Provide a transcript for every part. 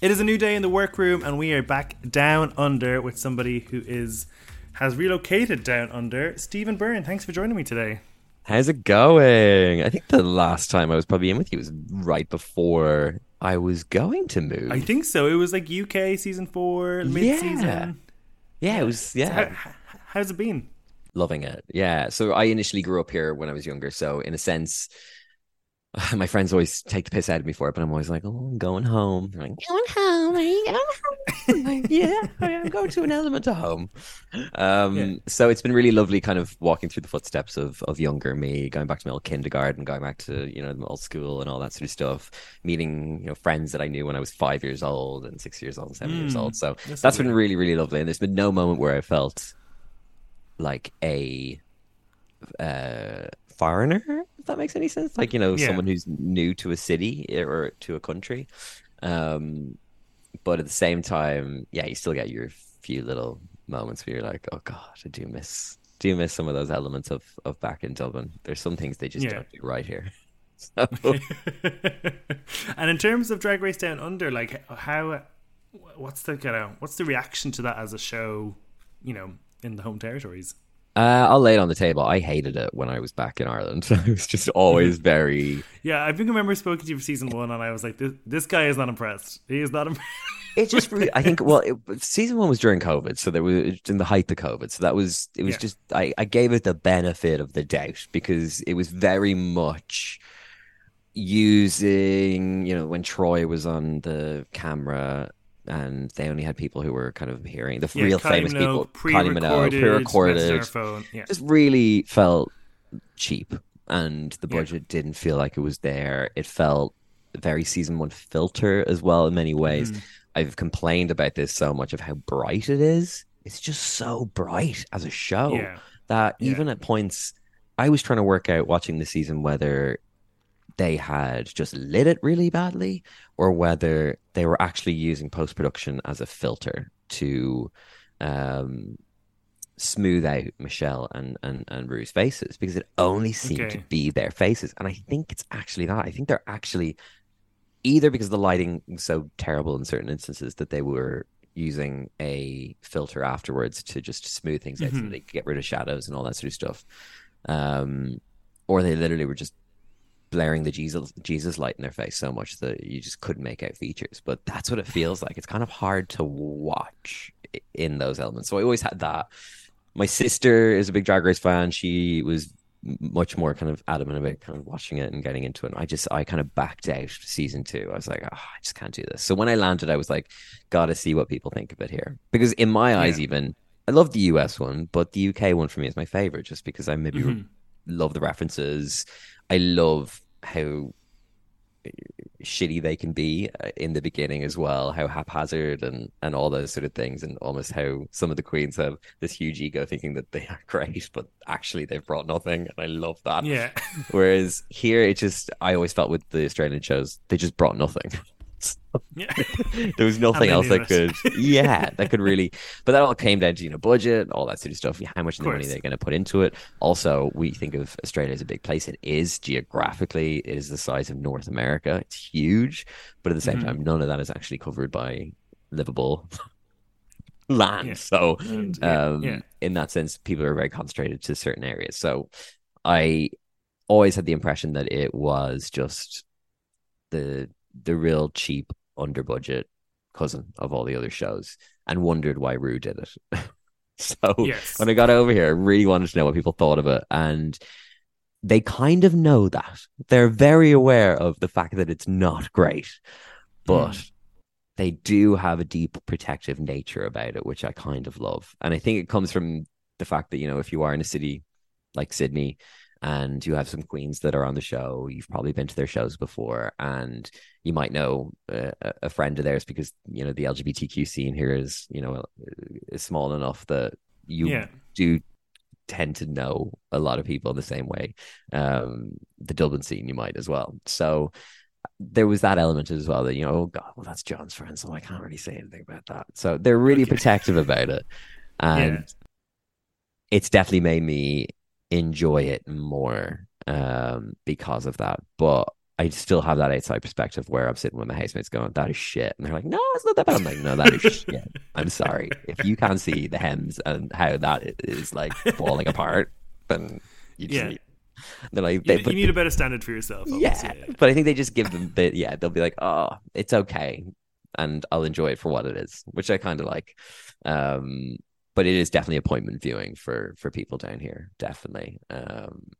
It is a new day in the workroom, and we are back down under with somebody who is has relocated down under. Stephen Byrne, thanks for joining me today. How's it going? I think the last time I was probably in with you was right before I was going to move. I think so. It was like UK season four, mid season. Yeah. yeah, it was. Yeah, So how, how's it been? loving it. Yeah. So I initially grew up here when I was younger. So in a sense, my friends always take the piss out of me for it, but I'm always like, "Oh, I'm going home." They're like, going home? Are you going home? I'm like, yeah, I'm going to an element of home. Um, Yeah. so it's been really lovely, kind of walking through the footsteps of of younger me, going back to my old kindergarten, going back to you know the old school and all that sort of stuff. Meeting you know friends that I knew when I was five years old and six years old and seven years Mm, old. So that's that's been really really lovely, and there's been no moment where I felt like a uh foreigner if that makes any sense like you know Yeah. someone who's new to a city or to a country um but at the same time yeah you still get your few little moments where you're like oh god i do miss do miss some of those elements of of back in dublin there's some things they just Yeah. don't do right here so and in terms of Drag Race Down Under, like how, what's the kind of what's the reaction to that as a show? You know, in the home territories. Uh, i'll lay it on the table i hated it when i was back in ireland i was just always very Yeah, I think I remember spoken to you for season one, and I was like, this, this guy is not impressed. He is not impressed. It just really, I think, well, it, season one was during COVID, so there was in the height of COVID, so that was it was Yeah. just I I gave it the benefit of the doubt because it was very much using you know when Troy was on the camera and they only had people who were kind of hearing the Yeah, real Kylie famous people, Minogue, Kylie Minogue, pre-recorded, pre-recorded, her phone. Yeah, just really felt cheap and the Yeah. budget didn't feel like it was there it felt very season one filter as well in many ways Mhm. i've complained about this so much of how bright it is it's just so bright as a show yeah, that Yeah. even at points i was trying to work out watching the season whether they had just lit it really badly or whether they were actually using post-production as a filter to um smooth out Michelle and and and Rue's faces because it only seemed to be their faces. And I think it's actually that. I think they're actually either because the lighting was so terrible in certain instances that they were using a filter afterwards to just smooth things out so Mhm. they could get rid of shadows and all that sort of stuff. Um or they literally were just blaring the Jesus Jesus light in their face so much that you just couldn't make out features. But that's what it feels like. It's kind of hard to watch in those elements. So I always had that. My sister is a big Drag Race fan. She was much more kind of adamant about kind of watching it and getting into it. And I just I kind of backed out season two. I was like, oh, I just can't do this. So when I landed, I was like, gotta see what people think of it here. Because in my eyes, Yeah. even I love the US one, but the UK one for me is my favorite just because I maybe Mhm. love the references. I love how shitty they can be uh, in the beginning as well, how haphazard and and all those sort of things, and almost how some of the queens have this huge ego, thinking that they are great, but actually they've brought nothing, and I love that. yeah. Whereas here, it just I always felt with the Australian shows, they just brought nothing. yeah. there was nothing else that could yeah that could really but that all came down to you know budget all that sort of stuff how much Of money they're going to put into it also we think of australia as a big place it is geographically it is the size of north america it's huge but at the same Mhm. time none of that is actually covered by livable land Yeah. so And, um yeah. in that sense people are very concentrated to certain areas so i always had the impression that it was just the the real cheap under budget cousin of all the other shows and wondered why Rue did it. so Yes. when I got over here, I really wanted to know what people thought of it. And they kind of know that. They're very aware of the fact that it's not great, but Mm. they do have a deep protective nature about it, which I kind of love. And I think it comes from the fact that, you know, if you are in a city like Sydney and you have some queens that are on the show, you've probably been to their shows before and you might know uh, a a friend of theirs because, you know, the LGBTQ scene here is, you know, is small enough that you yeah. do tend to know a lot of people in the same way. Um, the Dublin scene, you might as well. So there was that element as well that you know, oh god, well that's John's friend, so I can't really say anything about that. So they're really Okay. protective about it, and it's definitely made me enjoy it more um, because of that. But I still have that outside perspective where I'm sitting with my housemates going, that is shit. And they're like, no, it's not that bad. I'm like, no, that is shit. I'm sorry. If you can't see the hems and how that is like falling apart, then you just Yeah. need, they're like, You, they, you but- need a better standard for yourself. yeah, obviously, but I think they just give them the yeah. They'll be like, oh, it's okay, and I'll enjoy it for what it is, which I kind of like. Um, but it is definitely appointment viewing for for people down here, definitely. Um,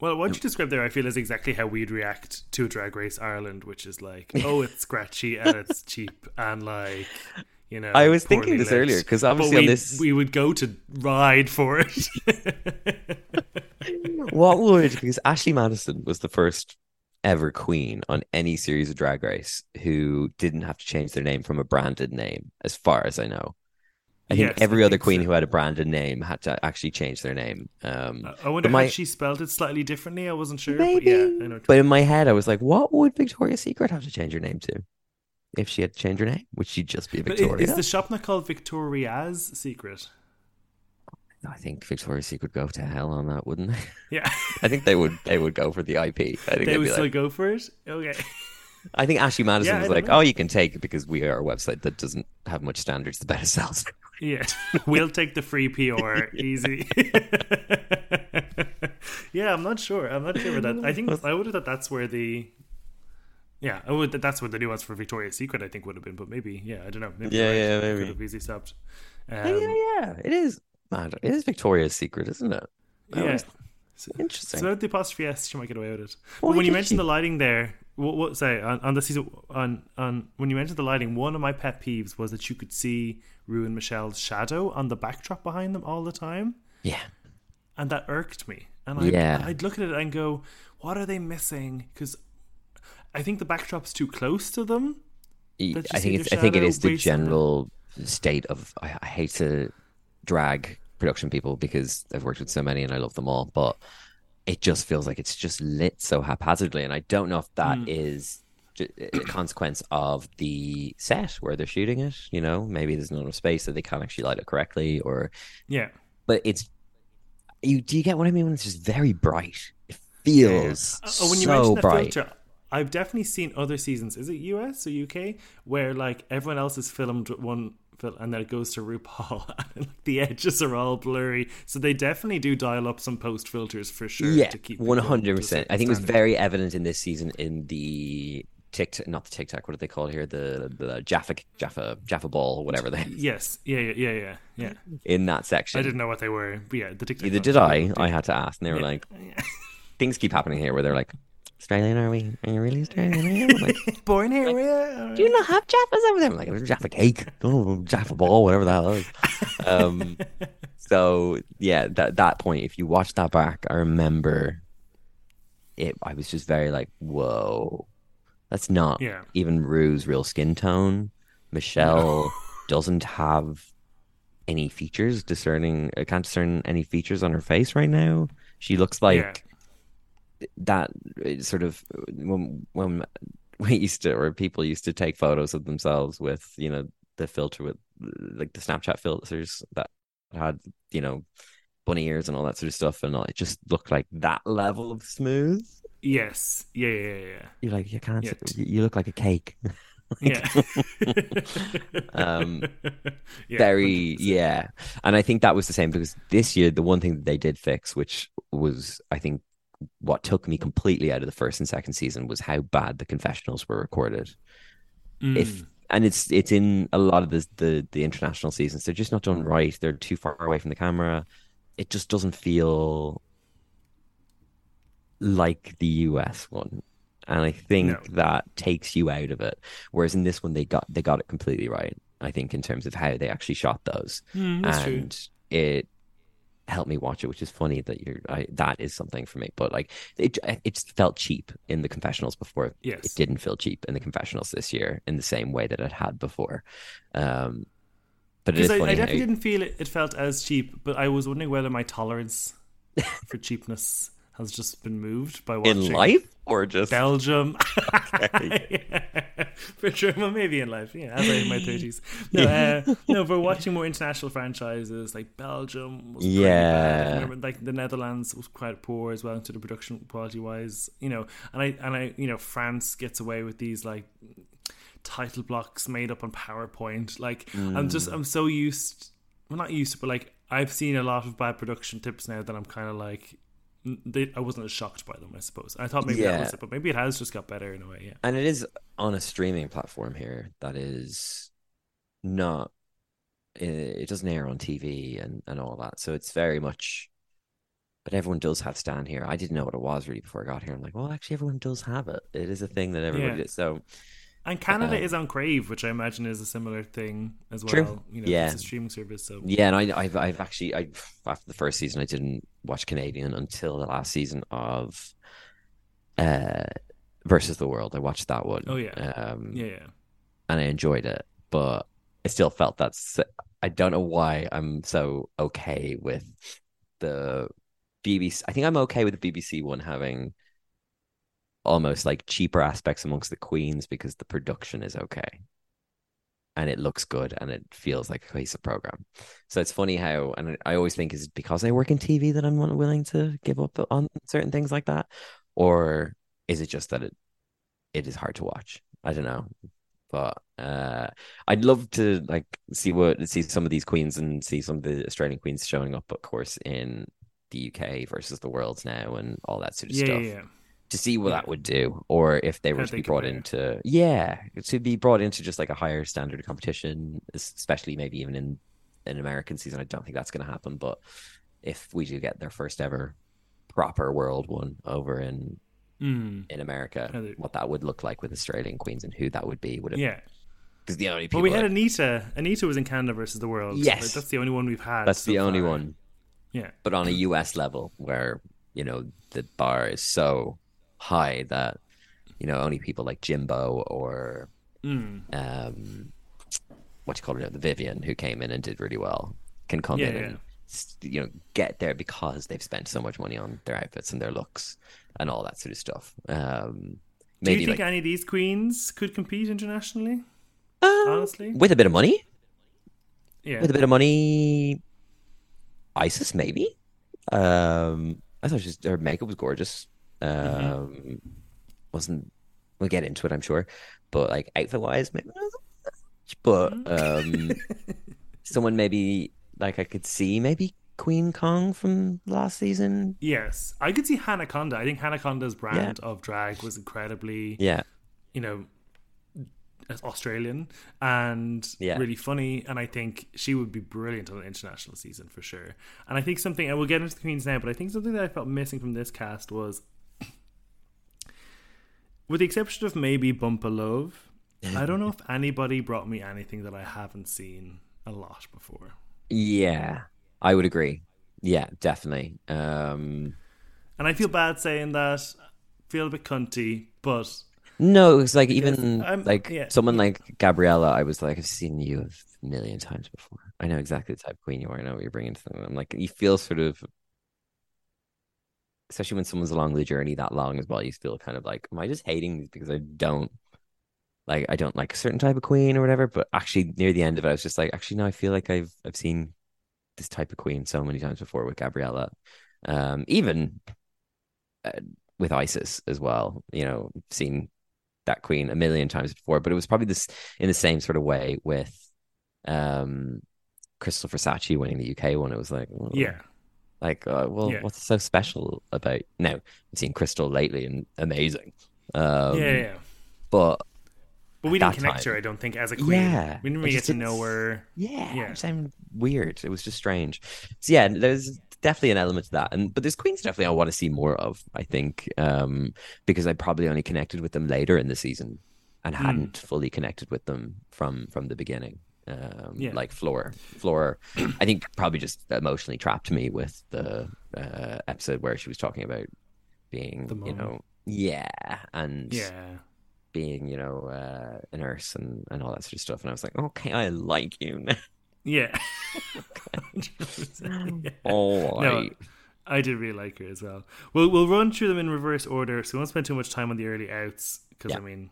Well, what you described there, I feel, is exactly how we'd react to Drag Race Ireland, which is like, oh, it's scratchy and it's cheap and like, you know. I was thinking this lit. earlier, 'cause But obviously on we, this- we would go to ride for it. what would because Ashley Madison was the first ever queen on any series of Drag Race who didn't have to change their name from a branded name, as far as I know. I think Yes, I every other think queen so. who had a branded name had to actually change their name. Um, I wonder But my- she spelled it slightly differently. I wasn't sure. Maybe. But yeah, I know. But in my head, I was like, what would Victoria's Secret have to change her name to? If she had to change her name, would she just be But Victoria? is, is the shop not called Victoria's Secret? I think Victoria's Secret go to hell on that, wouldn't they? Yeah. I think they would. They would go for the IP. I think they be still like, go for it? Okay. I think Ashley Madison Yeah, was like, know. "Oh, you can take it because we are a website that doesn't have much standards. The better sells." Yeah, we'll take the free PR easy. yeah, I'm not sure. I'm not sure about that. I think I would have thought that's where the yeah, I would that's where the nuance for Victoria's Secret I think would have been, but maybe yeah, I don't know. Maybe Yeah, yeah, maybe. could have easily stopped. Um, yeah, yeah, it is. Man, it is Victoria's Secret, isn't it? That yeah. was So, interesting. so without the apostrophe S, she might get away with it. But when you mentioned she? the lighting there, what, what say on, on the season on on when you mentioned the lighting, one of my pet peeves was that you could see Rue and Michelle's shadow on the backdrop behind them all the time. yeah, and that irked me. And I'd, Yeah. I'd look at it and go, "What are they missing?" Because I think the backdrop's too close to them. I think it's. I think it is the based on the- general state of. I, I hate to drag production people because I've worked with so many and I love them all, but it just feels like it's just lit so haphazardly, and I don't know if that Hmm. is a consequence of the set where they're shooting it. You know, maybe there's not enough space that they can't actually light it correctly, or Yeah, but it's. You do you get what I mean when it's just very bright? It feels Uh, when you so bright. filter, I've definitely seen other seasons. Is it US or UK where like everyone else is filmed one and then it goes to RuPaul and like, the edges are all blurry. So they definitely do dial up some post filters for sure. Yeah, to keep people one hundred percent. I think it was very evident in this season in the TikTok, not the TikTok. What do they call it here? The the Jaffa Jaffa Jaffa ball, whatever they. Yes, yeah, yeah, yeah, yeah, yeah. in that section. I didn't know what they were, but yeah, the TikTok. Neither did I. I had to ask, and they were Yeah. like, things keep happening here where they're like, Australian, are we? Are you really Australian? Are you?" I'm like, Born here, yeah. do you not have Jaffas over there? I'm like, "There's Jaffa cake, oh, Jaffa ball, whatever it is. Um, so yeah, that that point, if you watch that back, I remember it. I was just very like, whoa, that's not Yeah. even Rue's real skin tone. Michelle doesn't have any features discerning. I can't discern any features on her face right now. She looks like Yeah. That uh, sort of when when we used to or people used to take photos of themselves with you know the filter with like the Snapchat filters that had you know bunny ears and all that sort of stuff and all, it just looked like that level of smooth. Yes. Yeah, yeah, yeah, You're like you can't. Yeah. You look like a cake. yeah. Um, yeah. very 100%. yeah and i think that was the same because this year the one thing that they did fix which was i think what took me completely out of the first and second season was how bad the confessionals were recorded. Mm. if and it's it's in a lot of the, the the international seasons. They're just not done right. They're too far away from the camera. It just doesn't feel like the us one. And i think No. that takes you out of it. Whereas in this one they got they got it completely right i think in terms of how they actually shot those. Mm, that's true. and it helped me watch it which is funny that you're I, that is something for me but like it it felt cheap in the confessionals before Yes. it didn't feel cheap in the confessionals this year in the same way that it had before um but it is Because I, funny I how- definitely didn't feel it, it felt as cheap, but I was wondering whether my tolerance for cheapness has just been moved by watching in life or just Belgium. for sure. Well, maybe in life, yeah, as I in my thirties. No, uh, no, for watching more international franchises like Belgium was Yeah. yeah, like the Netherlands was quite poor as well into the production quality wise, you know, and I and I you know France gets away with these like title blocks made up on PowerPoint. Like I'm just I'm so used, well not used to, but like I've seen a lot of bad production tips now that I'm kind of like. They, I wasn't as shocked by them, I suppose. I thought maybe that was it, but maybe it has just got better in a way. Yeah. And it is on a streaming platform here that is not it, it doesn't air on TV and, and all that. So it's very much but everyone does have Stan here. I didn't know what it was really before I got here. I'm like, well, actually, everyone does have it. It is a thing that everybody Yeah. does. So And Canada Uh, is on Crave, which I imagine is a similar thing as well. True. You know, Yeah. it's a streaming service. So yeah, and I, I've I've actually I after the first season I didn't watch Canadian until the last season of uh versus the world. I watched that one. Oh, yeah. Um yeah, yeah. and I enjoyed it, but I still felt that's I don't know why I'm so okay with the BBC. I think I'm okay with the BBC one having almost like cheaper aspects amongst the queens because the production is okay and it looks good and it feels like a cohesive program. So it's funny how, and I always think is it because I work in TV that I'm not willing to give up on certain things like that, or is it just that it it is hard to watch? I don't know, but uh, I'd love to like see what see some of these queens and see some of the Australian queens showing up, of course, in the UK versus the worlds now and all that sort of Yeah, stuff yeah, yeah. to see what Yeah. that would do, or if they were to be brought into, yeah, to be brought into just like a higher standard of competition, especially maybe even in an American season. I don't think that's going to happen, but if we do get their first ever proper world one over in Mm, in America, what that would look like with Australian queens and who that would be. Would it? yeah. because the only people we had that- Anita. Anita was in Canada versus the world. Yes. Like, that's the only one we've had. that's so the only far. one, Yeah, but on a US level where you know the bar is so high that you know only people like Jimbo or mm. um, what do you call it, the Vivienne, who came in and did really well, can come Yeah, in yeah. and you know get there because they've spent so much money on their outfits and their looks and all that sort of stuff. Um, Do you think like any of these queens could compete internationally? Um, honestly? with a bit of money, Yeah, with a bit of money, Isis maybe. Um, I thought just her makeup was gorgeous. Um, Mm-hmm. wasn't. We'll get into it, I'm sure, but like outfit wise, maybe. not so much, But Mm-hmm. um, someone maybe like I could see maybe Queen Kong from last season. yes. I could see Hannah Conda. I think Hannah Conda's brand of drag was incredibly, Yeah, you know, Australian and Yeah. really funny. And I think she would be brilliant on an international season for sure. And I think something, and we'll get into the queens now, but I think something that I felt missing from this cast was, with the exception of maybe Bumpa Love, I don't know if anybody brought me anything that I haven't seen a lot before. Yeah, I would agree. Yeah, definitely. Um, And I feel bad saying that. Feel a bit cunty, but no, it's like even I'm- like yeah. someone like Gabriella. I was like, I've seen you a million times before. I know exactly the type of queen you are. I know what you're bringing to them. I'm like, you feel sort of, especially when someone's along the journey that long as well. You feel kind of like, am I just hating these because I don't like I don't like a certain type of queen or whatever? But actually, near the end of it, I was just like, actually, no, I feel like I've I've seen this type of queen so many times before with Gabriella. Um, even uh, with Isis as well. You know, seen that queen a million times before, but it was probably this in the same sort of way with um Crystal Versace winning the UK one. It was like, well, yeah. like, uh, well, Yeah. what's so special about? Now, I've seen Crystal lately and amazing. Um, yeah, yeah. but But we didn't connect time- her, I don't think, as a queen. Yeah, We didn't really get to know her. yeah, Yeah. it sounded weird. It was just strange. So yeah, there's definitely an element to that, and but there's queens definitely I want to see more of. I think um, because I probably only connected with them later in the season and Hmm. hadn't fully connected with them from from the beginning. Um, Yeah. like Flor, Flor, I think probably just emotionally trapped me with the uh, episode where she was talking about being, you know, yeah, and Yeah. Being, you know, uh, a nurse and, and all that sort of stuff. And I was like, okay, I like you now. Yeah. Yeah. All No. I did really like her as well. We'll we'll run through them in reverse order, so we won't spend too much time on the early outs because Yeah. I mean,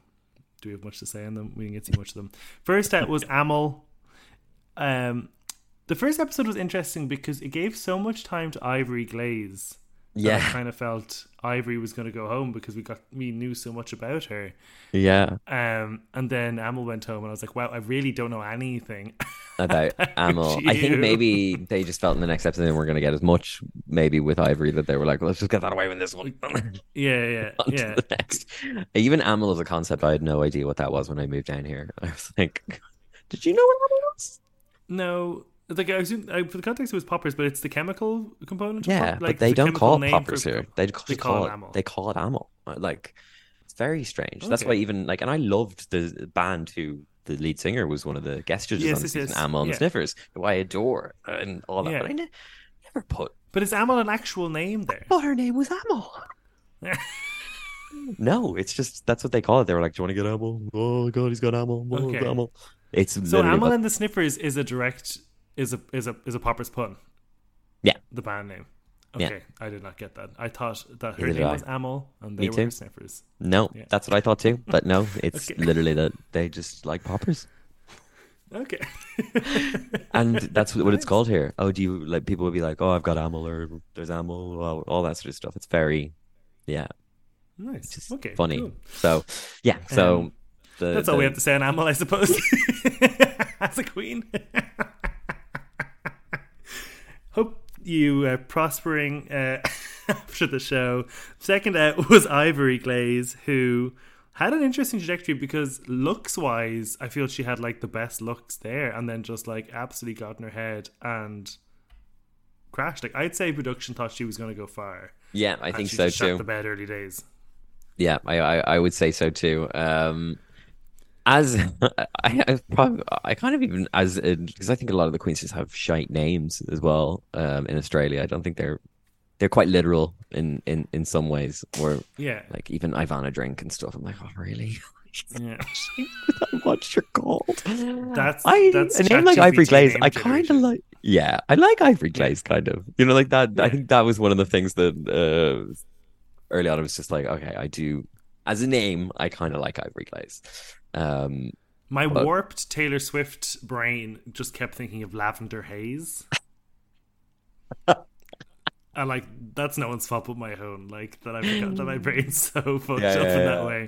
do we have much to say on them? We didn't get to see much of them. First out was Amyl. Um, the first episode was interesting because it gave so much time to Ivory Glaze. That I Yeah. kind of felt Ivory was going to go home because we got we knew so much about her. Yeah. Um, and then Amyl went home, and I was like, "Wow, I really don't know anything." About Amyl. I think maybe they just felt in the next episode they weren't going to get as much, maybe with Ivory, that they were like, well, let's just get that away with this one. yeah, yeah, On yeah. the next. Even Amyl as a concept, I had no idea what that was when I moved down here. I was like, did you know what Amyl was? No, like I assume I, for the context it was poppers, but it's the chemical component. Yeah, pop- but like they don't call it poppers for- here. They, they call, call it it They call it Amyl. Uh, like it's very strange. That's why even like, and I loved the band who the lead singer was one of the guest judges Yes, on the yes, season, yes. Amyl and Yeah. Sniffers, who I adore and all that. Yeah. But I ne- never put But is Amyl an actual name there? Well, her name was Amyl. no, it's just that's what they call it. They were like, "Do you want to get Amyl? Oh god, he's got Amyl. Oh, Okay. Amyl." It's So Amyl what- and the Sniffers is a direct is a is a is a poppers pun. Yeah. the band name. Yeah. Okay, I did not get that. I thought that her Neither name was Amyl and they Me were too. Sniffers. no, Yeah. that's what I thought too. But no, it's Okay. literally that they just like poppers. Okay, and that's what it's called here. Oh, do you like people would be like, "Oh, I've got Amyl," or "There's Amyl," well, all that sort of stuff. It's very, yeah, nice. just okay, funny. cool. So, yeah, so Um, the, That's all we have to say on Amyl, I suppose. As a queen. You are prospering uh, after the show. Second out was Ivory Glaze, who had an interesting trajectory because looks wise, I feel she had like the best looks there, and then just like absolutely got in her head and crashed. Like I'd say production thought she was going to go far. yeah, I think she so too. the bed early days. Yeah, I, I I would say so too. Um, as I, I probably I kind of even as because I think a lot of the queens just have shite names as well. Um, in Australia, I don't think they're they're quite literal in in in some ways. Or Yeah, like even Ivana drink and stuff. I'm like, oh really? yeah. What's your called? That's I that's a name like Ivory Glaze. I kind of like. Yeah, I like Ivory Glaze, kind of. You know, like that. I think that was one of the things that uh, early on I was just like, okay, I do. As a name, I kind of like Ivory Glaze. Um, My But- warped Taylor Swift brain just kept thinking of Lavender Haze. and like that's no one's fault but my own. Like that I that my brain's so fucked Yeah, up yeah, in yeah. that way.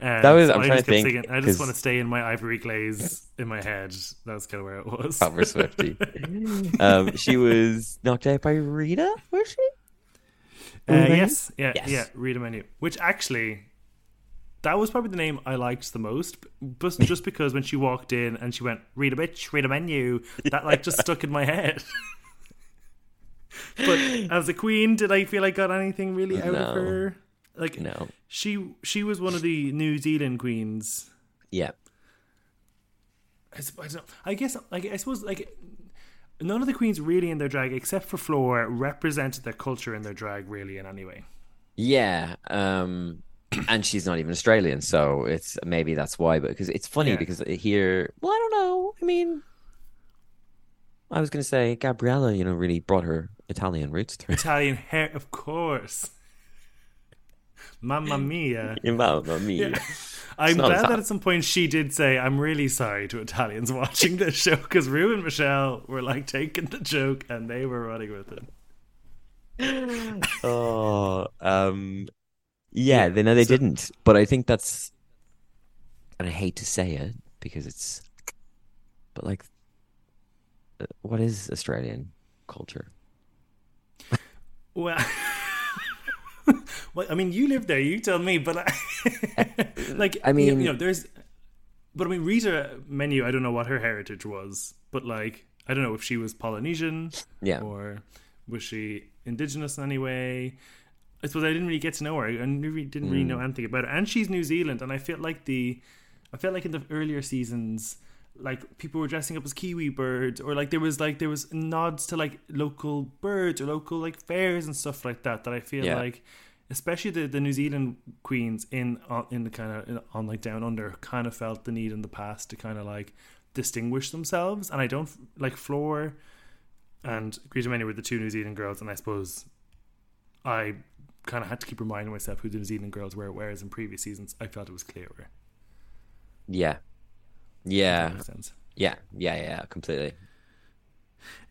Um, That was- so I'm I trying just to think, thinking, I just want to stay in my ivory glaze in my head. That was kind of where it was. proper Swifty. um, she was knocked out by Rita, was she? Uh, yes, yeah, Yes. yeah. Rita Menu, which actually, that was probably the name I liked the most, but just because when she walked in and she went Rita bitch, read a Menu, that like just stuck in my head. but as a queen, did I feel I got anything really out No. of her? Like No. she, she was one of the New Zealand queens. Yeah. I, I, don't, I guess, like I suppose, like none of the queens really in their drag, except for Flor, represented their culture in their drag really in any way. Yeah. Um, and she's not even Australian, so it's maybe that's why. But because it's funny Yeah. because here, well, I don't know. I mean, I was gonna say Gabriella, you know, really brought her Italian roots through. Italian hair, of course. Mamma mia. Mamma mia. Yeah. I'm glad Italian. that at some point she did say, I'm really sorry to Italians watching this show because Rue and Michelle were like taking the joke and they were running with it. oh, um, yeah, they no, they didn't. But I think that's, and I hate to say it because it's, but like, uh, what is Australian culture? Well, well, I mean, you live there, you tell me, but I, like, I you- mean- you know, there's, but I mean, Rita Menu, I don't know what her heritage was, but like, I don't know if she was Polynesian Yeah, or was she indigenous in any way? I suppose I didn't really get to know her. I didn't really know hmm. anything about her. And she's New Zealand, and I feel like the, I felt like in the earlier seasons, like people were dressing up as kiwi birds, or like there was like there was nods to like local birds or local like fairs and stuff like that. That I feel Yeah. like, especially the the New Zealand queens in uh, in the kind of on like down under, kind of felt the need in the past to kind of like distinguish themselves. And I don't like Flor and Greta Many were the two New Zealand girls, and I suppose I kind of had to keep reminding myself who the New Zealand girls were, whereas in previous seasons I felt it was clearer. Yeah. Yeah. Sense. Yeah. Yeah. Yeah. Completely.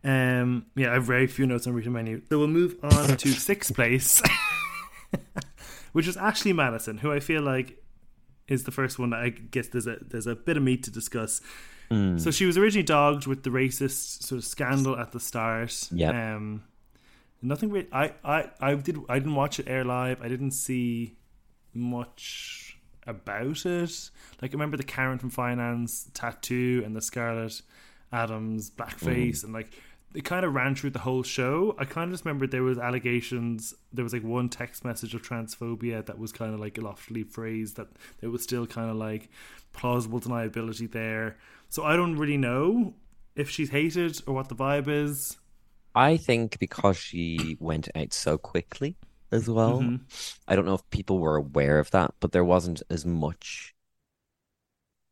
Um, yeah, I have very few notes on Rita Menu. So we'll move on to sixth place, which is Ashley Madison, who I feel like is the first one that I guess there's a there's a bit of meat to discuss. Mm. So she was originally dogged with the racist sort of scandal at the start. Yep. Um, nothing. Re- I I I did. I didn't watch it air live. I didn't see much about it. Like I remember the Karen from Finance tattoo and the Scarlet Adams blackface mm. and like it kind of ran through the whole show. I kind of just remember there was allegations. There was like one text message of transphobia that was kind of like loftily phrased. That there was still kind of like plausible deniability there. So I don't really know if she's hated or what the vibe is. I think because she went out so quickly as well. Mhm. I don't know if people were aware of that, but there wasn't as much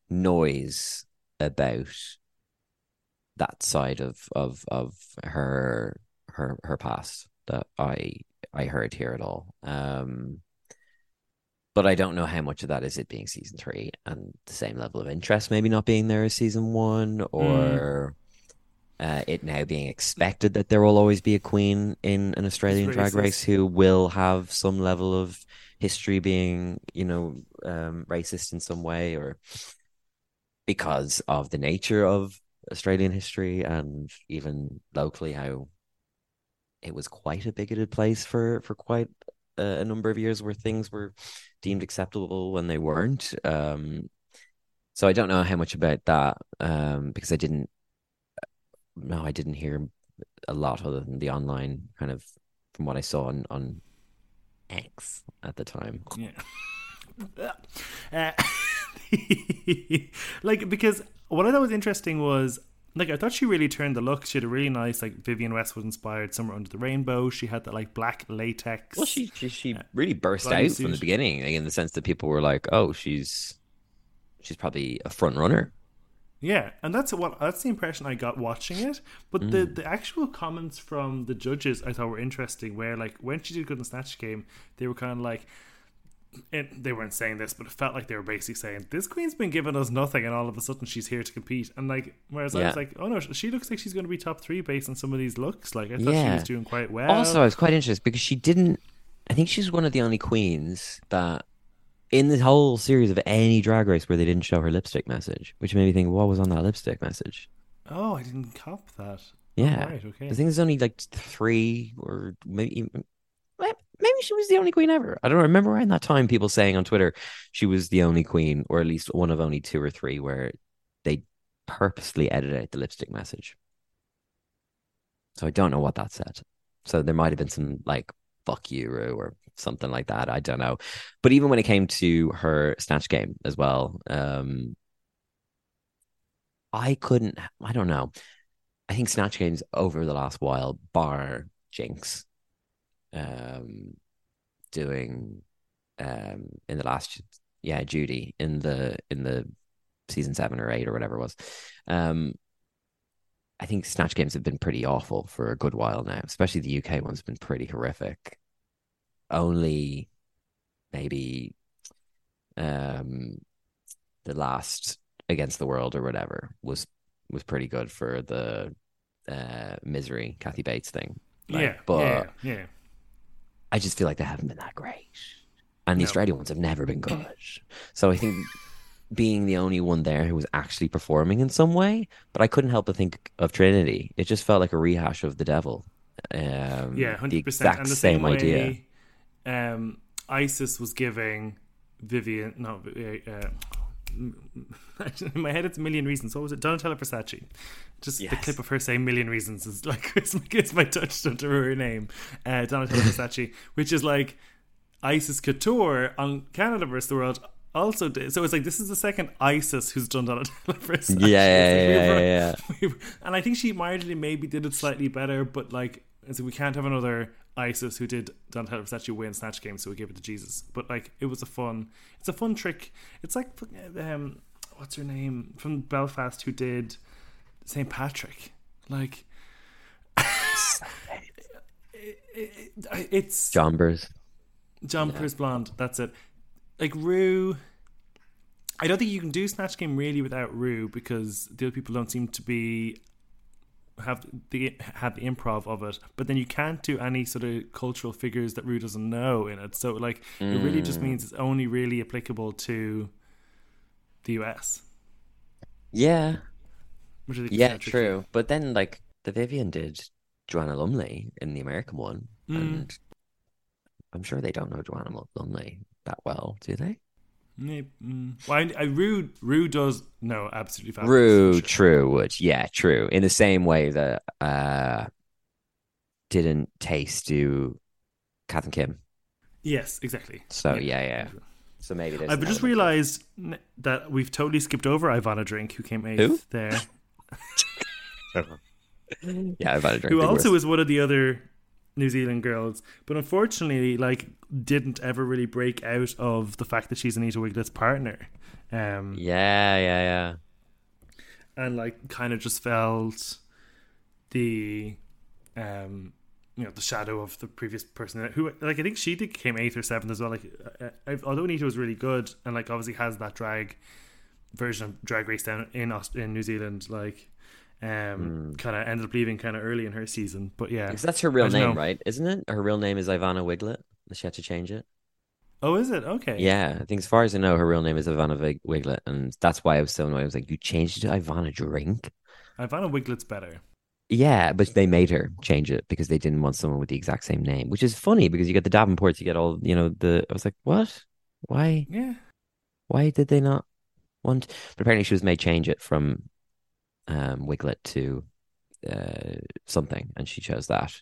noise about that side of of of her her her past that I I heard here at all. Um but I don't know how much of that is it being season three and the same level of interest maybe not being there as season one or uh, it now being expected that there will always be a queen in an Australian drag race who will have some level of history being, you know, um, racist in some way or because of the nature of Australian history and even locally how it was quite a bigoted place for for quite a, a number of years where things were deemed acceptable when they weren't. Um, so I don't know how much about that um, because I didn't. No, I didn't hear a lot other than the online kind of from what I saw on on X at the time. Yeah. Uh, like because what I thought was interesting was like I thought she really turned the look. She had a really nice like Vivienne Westwood inspired Somewhere Under the Rainbow. She had that like black latex. Well, she she, she really burst out from the beginning, like, in the sense that people were like, "Oh, she's she's probably a front runner." Yeah, and that's what that's the impression I got watching it. But Mm. the the actual comments from the judges I thought were interesting. Where like when she did good in the snatch game, they were kind of like. It, they weren't saying this, but it felt like they were basically saying, "This queen's been giving us nothing, and all of a sudden she's here to compete." And like, whereas I was like, "Oh no, she looks like she's going to be top three based on some of these looks." Like, I thought she was doing quite well. Also, I was quite interested because she didn't. I think she's one of the only queens that, in this whole series of any drag race, where they didn't show her lipstick message, which made me think, what was on that lipstick message? oh, I didn't cop that. Oh, yeah, oh, right, okay. I think there's only like three or maybe even. Maybe she was the only queen ever. I don't remember around that time people saying on Twitter she was the only queen, or at least one of only two or three, where they purposely edited out the lipstick message. So I don't know what that said. So there might have been some like fuck you or something like that. I don't know. But even when it came to her snatch game as well, um I couldn't I don't know. I think snatch games over the last while, bar Jinkx, um doing um in the last yeah, Judy in the in the season seven or eight or whatever it was. Um I think snatch games have been pretty awful for a good while now, especially the UK one's been pretty horrific. Only maybe um the last against the world or whatever was was pretty good for the uh misery Kathy Bates thing. Like, yeah, but yeah, yeah. I just feel like they haven't been that great. And the No. Australian ones have never been good. So I think being the only one there who was actually performing in some way, but I couldn't help but think of Trinity. It just felt like a rehash of the devil. Um, Yeah, the hundred percent. exact And the same, same, idea. way, um, ISIS was giving Vivian no, uh, uh, in my head it's a million reasons. What was it? Donatella Versace. Just the clip of her saying "million reasons" is like it's my, it's my touchstone to her name, uh, Donatella Versace, which is like ISIS Couture on Canada versus the World. Also, did. so it's like this is the second ISIS who's done Donatella Versace. Yeah, yeah, It's like we yeah, were- yeah, we were- and I think she marginally maybe did it slightly better, but like, so we can't have another ISIS who did Donatella Versace win Snatch Game, so we gave it to Jesus. But like, it was a fun, it's a fun trick. It's like, um, what's her name from Belfast who did St. Patrick? Like, it, it, it's Jonbers. John Pierce Blonde. That's it. Like Rue, I don't think you can do Snatch Game really without Rue because the other people don't seem to be have the have the improv of it. But then you can't do any sort of cultural figures that Rue doesn't know in it. So like it really just means it's only really applicable to the US. Yeah, Which I think yeah, true. But then like the Vivienne did Joanna Lumley in the American one, Mm. and I'm sure they don't know Joanna Lumley that well, do they? Mm. Well, I, I Rue Rue does no absolutely fabulous. Rue, true, would yeah, true. In the same way that uh didn't Taste do Kath and Kim. Yes, exactly. So yeah, yeah. So maybe there's I've just realised that we've totally skipped over Ivana Drink, who came eighth Who? there, Yeah, I've had a drink. who also is one of the other New Zealand girls, but unfortunately, like, didn't ever really break out of the fact that she's Anita Wiglet's partner, um, Yeah, yeah, yeah. and like, kind of just felt the, um, you know, the shadow of the previous person who, like, I think she did came eighth or seventh as well. Like, I, I, although Anita was really good and like obviously has that drag version of Drag Race down in in New Zealand, like. Um, kind of ended up leaving kind of early in her season, but yeah. Because that's her real name, know. right? Isn't it? Her real name is Ivana Wiglet. She had to change it. Oh, is it okay? Yeah, I think as far as I know, her real name is Ivana Vig- Wiglet, and that's why I was so annoyed. I was like, "You changed it to Ivana Drink." Ivana Wiglet's better. Yeah, but they made her change it because they didn't want someone with the exact same name, which is funny because you get the Davenports, you get all, you know, the. I was like, "What? Why? Yeah, Why did they not want?" But apparently, she was made change it from um, Wiglet to uh, something, and she chose that.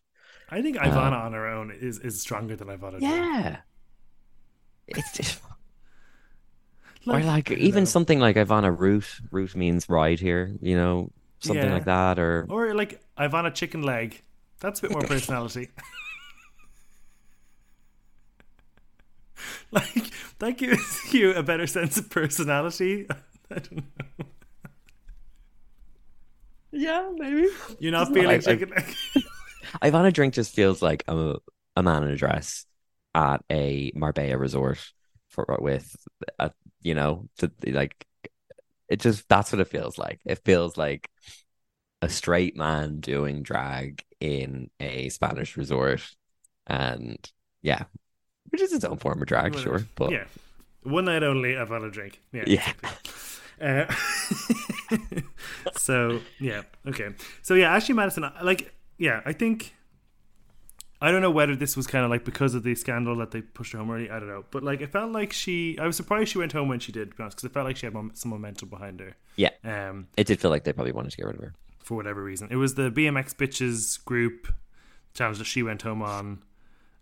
I think Ivana on her own is is stronger than Ivana. Yeah. It's just, or Like, like I don't even know. something like Ivana Root. Root means ride here, you know, something Yeah. like that. Or or like Ivana Chicken Leg. That's a bit more personality. like that gives you a better sense of personality. I don't know. Yeah, maybe. You're not feeling I- chicken leg. Ivana Drink just feels like a a man in a dress at a Marbella resort for with a you know to, like it just that's what it feels like. It feels like a straight man doing drag in a Spanish resort, and yeah, which is its own form of drag, sure, but yeah, one night only. Ivana Drink. Yeah. Yeah. Uh, so yeah, okay. So yeah, Ashley Madison. Like, yeah, I think I don't know whether this was kind of like because of the scandal that they pushed her home early. I don't know, but like it felt like she. I was surprised she went home when she did, to be honest, because it felt like she had some momentum behind her. yeah, Um, it did feel like they probably wanted to get rid of her. for whatever reason, it was the BMX bitches group challenge that she went home on,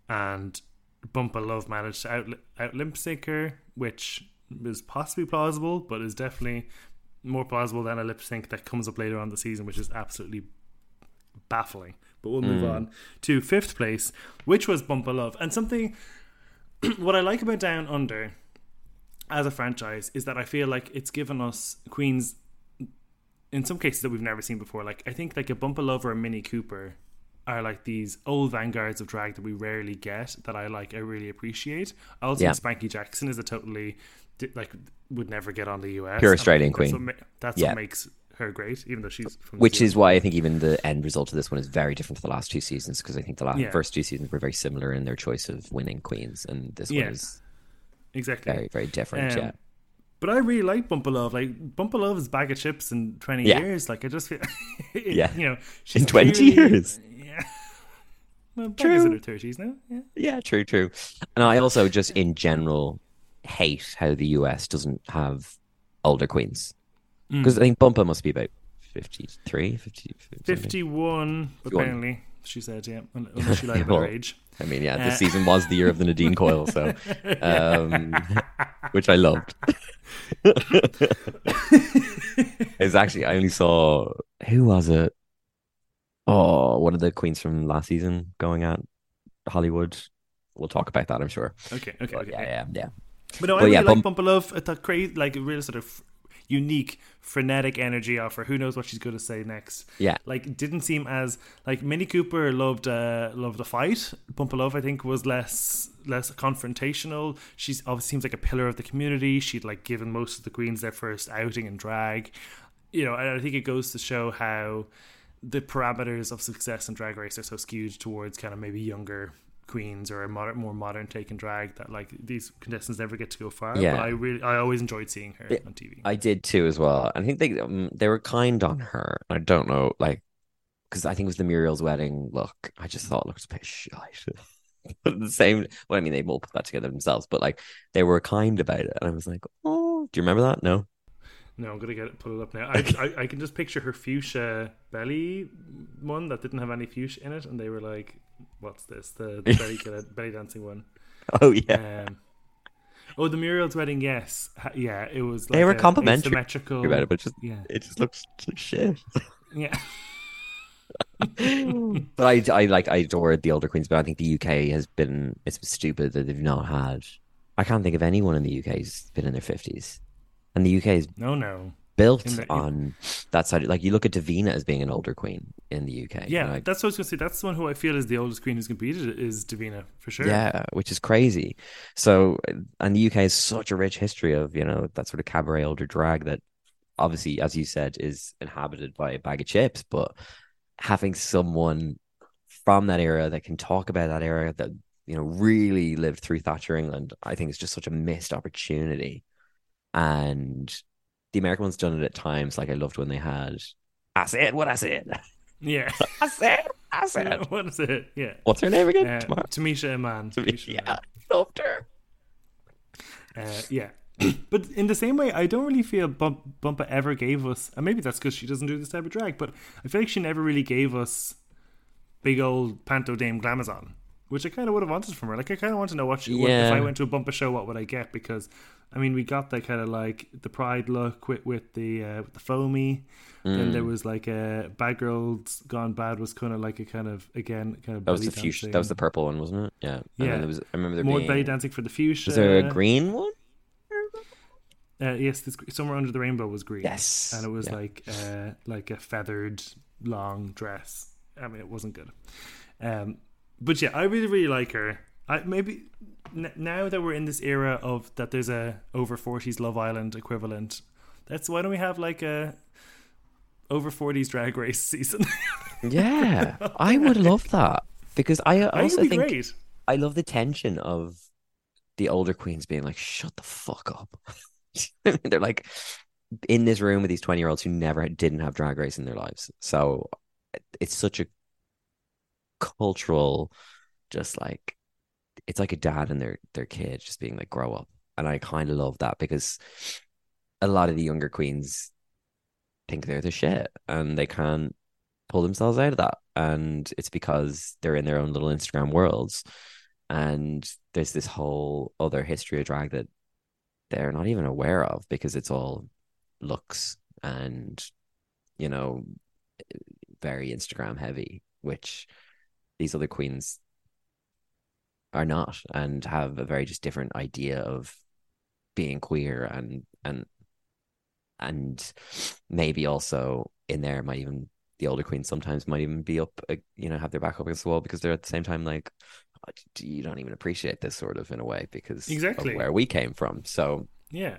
and Bumpa Love managed to out out limp sync her, which is possibly plausible, but is definitely more plausible than a lip sync that comes up later on the season, which is absolutely baffling. But we'll move mm. on to fifth place, which was Bumpa Love. And something what I like about Down Under as a franchise is that I feel like it's given us queens in some cases that we've never seen before. Like I think like a Bumpa Love or a Mini Cooper are like these old vanguards of drag that we rarely get that I like I really appreciate. I also Yeah. Spanky Jackson is a totally like would never get on the US. Pure Australian that's queen. What ma- that's Yeah. what makes her great, even though she's from Which is why I think even the end result of this one is very different to the last two seasons because I think the last, Yeah. first two seasons were very similar in their choice of winning queens, and this Yeah. one is exactly very, very different. Um, yeah, But I really like Bumpa Love. Like Bumpa Love is bag of chips in twenty Yeah. years. Like I just feel, Yeah. you know, she's 20 clearly- years. Well, True. is in her thirties now. Yeah. yeah, true, true. And I also just in general hate how the US doesn't have older queens because I think Bumpa must be about 53, 50, something. Fifty-one, 51. apparently. She said, "Yeah." Unless she lied her age. I mean, yeah, this Uh, season was the year of the Nadine Coyle, so um, which I loved. it's actually I only saw who was it? Oh, one of the queens from last season going at Hollywood. We'll talk about that, I'm sure. Okay, okay, But okay. yeah, yeah, yeah. But no, I Well, really yeah, like Bump- Love. I thought crazy, like a real sort of. unique, frenetic energy off her. Who knows what she's going to say next? Yeah. like didn't seem as like Minnie Cooper loved uh, loved a fight. Bumpa Love, I think, was less less confrontational. She's obviously seems like a pillar of the community. She'd like given most of the queens their first outing in drag. You know, and I think it goes to show how the parameters of success in drag race are so skewed towards kind of maybe younger queens or a modern, more modern take in drag that like these contestants never get to go far. Yeah. But I really, I always enjoyed seeing her on TV. I did too as well. I think they um, they were kind on her. I don't know, like, because I think it was the Muriel's wedding look. I just thought it looked a bit shite. but the same, well, I mean, they all put that together themselves, but like they were kind about it, and I was like, oh, do you remember that? No. No, I'm gonna get it pull it up now. I, I I can just picture her fuchsia belly one that didn't have any fuchsia in it, and they were like, "What's this? The, the belly belly dancing one." Oh yeah, Um, oh, the Muriel's wedding. Yes, yeah, it was. Like They were a complimentary asymmetrical. about it, but just Yeah, it just looks like shit. yeah. but I, I like I adore the older queens, but I think the UK has been it's stupid that they've not had. I can't think of anyone in the UK who's been in their fifties, and the UK is No, no. built the- on that side. Like you look at Davina as being an older queen in the UK. Yeah, like, that's what I was gonna say. That's the one who I feel is the oldest queen who's competed is Davina for sure. yeah, which is crazy. So, and the UK has such a rich history of you know that sort of cabaret older drag that obviously, as you said, is inhabited by a bag of chips, but having someone from that era that can talk about that era that you know really lived through Thatcher England, I think is just such a missed opportunity. And the American one's done it at times. Like I loved when they had I said what I said. yeah. I said I said. what is it? Yeah. What's her name again? Uh, Tamara? Tamisha Iman. Tamisha Yeah, Iman. loved her. Uh, yeah. but in the same way, I don't really feel Bump, Bumpa ever gave us, and maybe that's because she doesn't do this type of drag, but I feel like she never really gave us big old Panto Dame Glamazon, which I kind of would have wanted from her. Like, I kind of want to know what she, what, if I went to a Bumpa show, what would I get? Because, I mean, we got that kind of like the pride look with, with the uh, with the foamy. Then Mm. there was like a Bad Girls Gone Bad was kind of like a kind of, again, kind of That was the fuchsia. That was the purple one, wasn't it? Yeah. And Yeah. then there was. I remember there More being. belly dancing for the fuchsia. Was there a green one? Uh, yes, this, somewhere under the rainbow was green. Yes. and it was Yeah. like uh, like a feathered long dress. I mean, it wasn't good. Um, but yeah, I really really like her. I maybe n- now that we're in this era of that there's a over forties Love Island equivalent. That's why don't we have like a over forties Drag Race season? Yeah, I would love that because I also be think great. I love the tension of the older queens being like, "Shut the fuck up." They're like in this room with these twenty year olds who never didn't have drag race in their lives. So it's such a cultural, just like it's like a dad and their their kid just being like, "Grow up," and I kind of love that because a lot of the younger queens think they're the shit and they can't pull themselves out of that. And it's because they're in their own little Instagram worlds. And there's this whole other history of drag that they're not even aware of because it's all looks and, you know, very Instagram heavy, which these other queens are not and have a very just different idea of being queer and and and maybe also in there might even the older queens sometimes might even be up uh, you know have their back up against the wall because they're at the same time like "Oh, you don't even appreciate this sort of in a way because Exactly. where we came from so Yeah.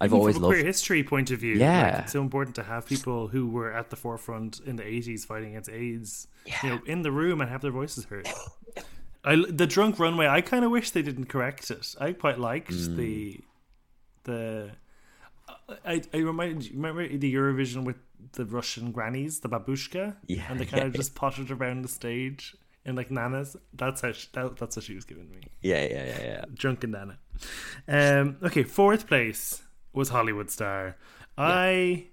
I've Even always from a queer loved history point of view. like, Yeah. it's so important to have people who were at the forefront in the 80s fighting against AIDS, you know, in the room and have their voices heard. I, the drunk runway, I kind of wish they didn't correct it. I quite liked Mm. the the. I I remind remember the Eurovision with the Russian grannies, the babushka, Yeah, and they kind of yeah. just pottered around the stage in like nanas. That's how she, that, that's what she was giving me yeah yeah yeah yeah drunken Nana. Um, okay, fourth place was Hollywood Star. I,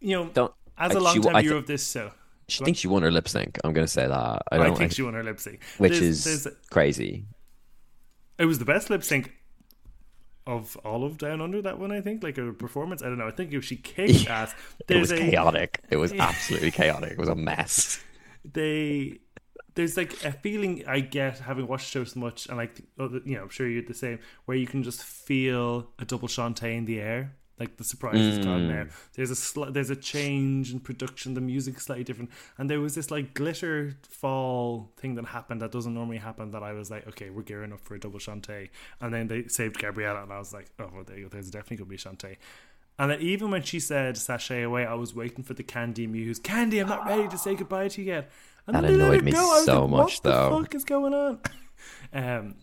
you know, don't as I- a long time viewer thi- of this show, she thinks she won her lip sync I'm gonna say that I I, think I- she won her lip sync, which There's- is there's- crazy it was the best lip sync of all of Down Under. That one, I think, like a performance. I don't know. I think if she kicked ass, it was a chaotic it was absolutely chaotic it was a mess they there's like a feeling I get having watched the show so much, and like other, you know, I'm sure you're the same, where you can just feel a double shantay in the air. Like the surprise is gone Mm. now. There's a sli- there's a change in production. The music's slightly different, and there was this like glitter fall thing that happened that doesn't normally happen. That I was like, okay, we're gearing up for a double shantay, and then they saved Gabriella, and I was like, oh, well, there you go. There's definitely gonna be shantay. And then even when she said sashay away, I was waiting for the Kandy Muse. Candy, I'm not ready to say goodbye to you yet. And That annoyed me go. So like, much, though. what the fuck is going on? um,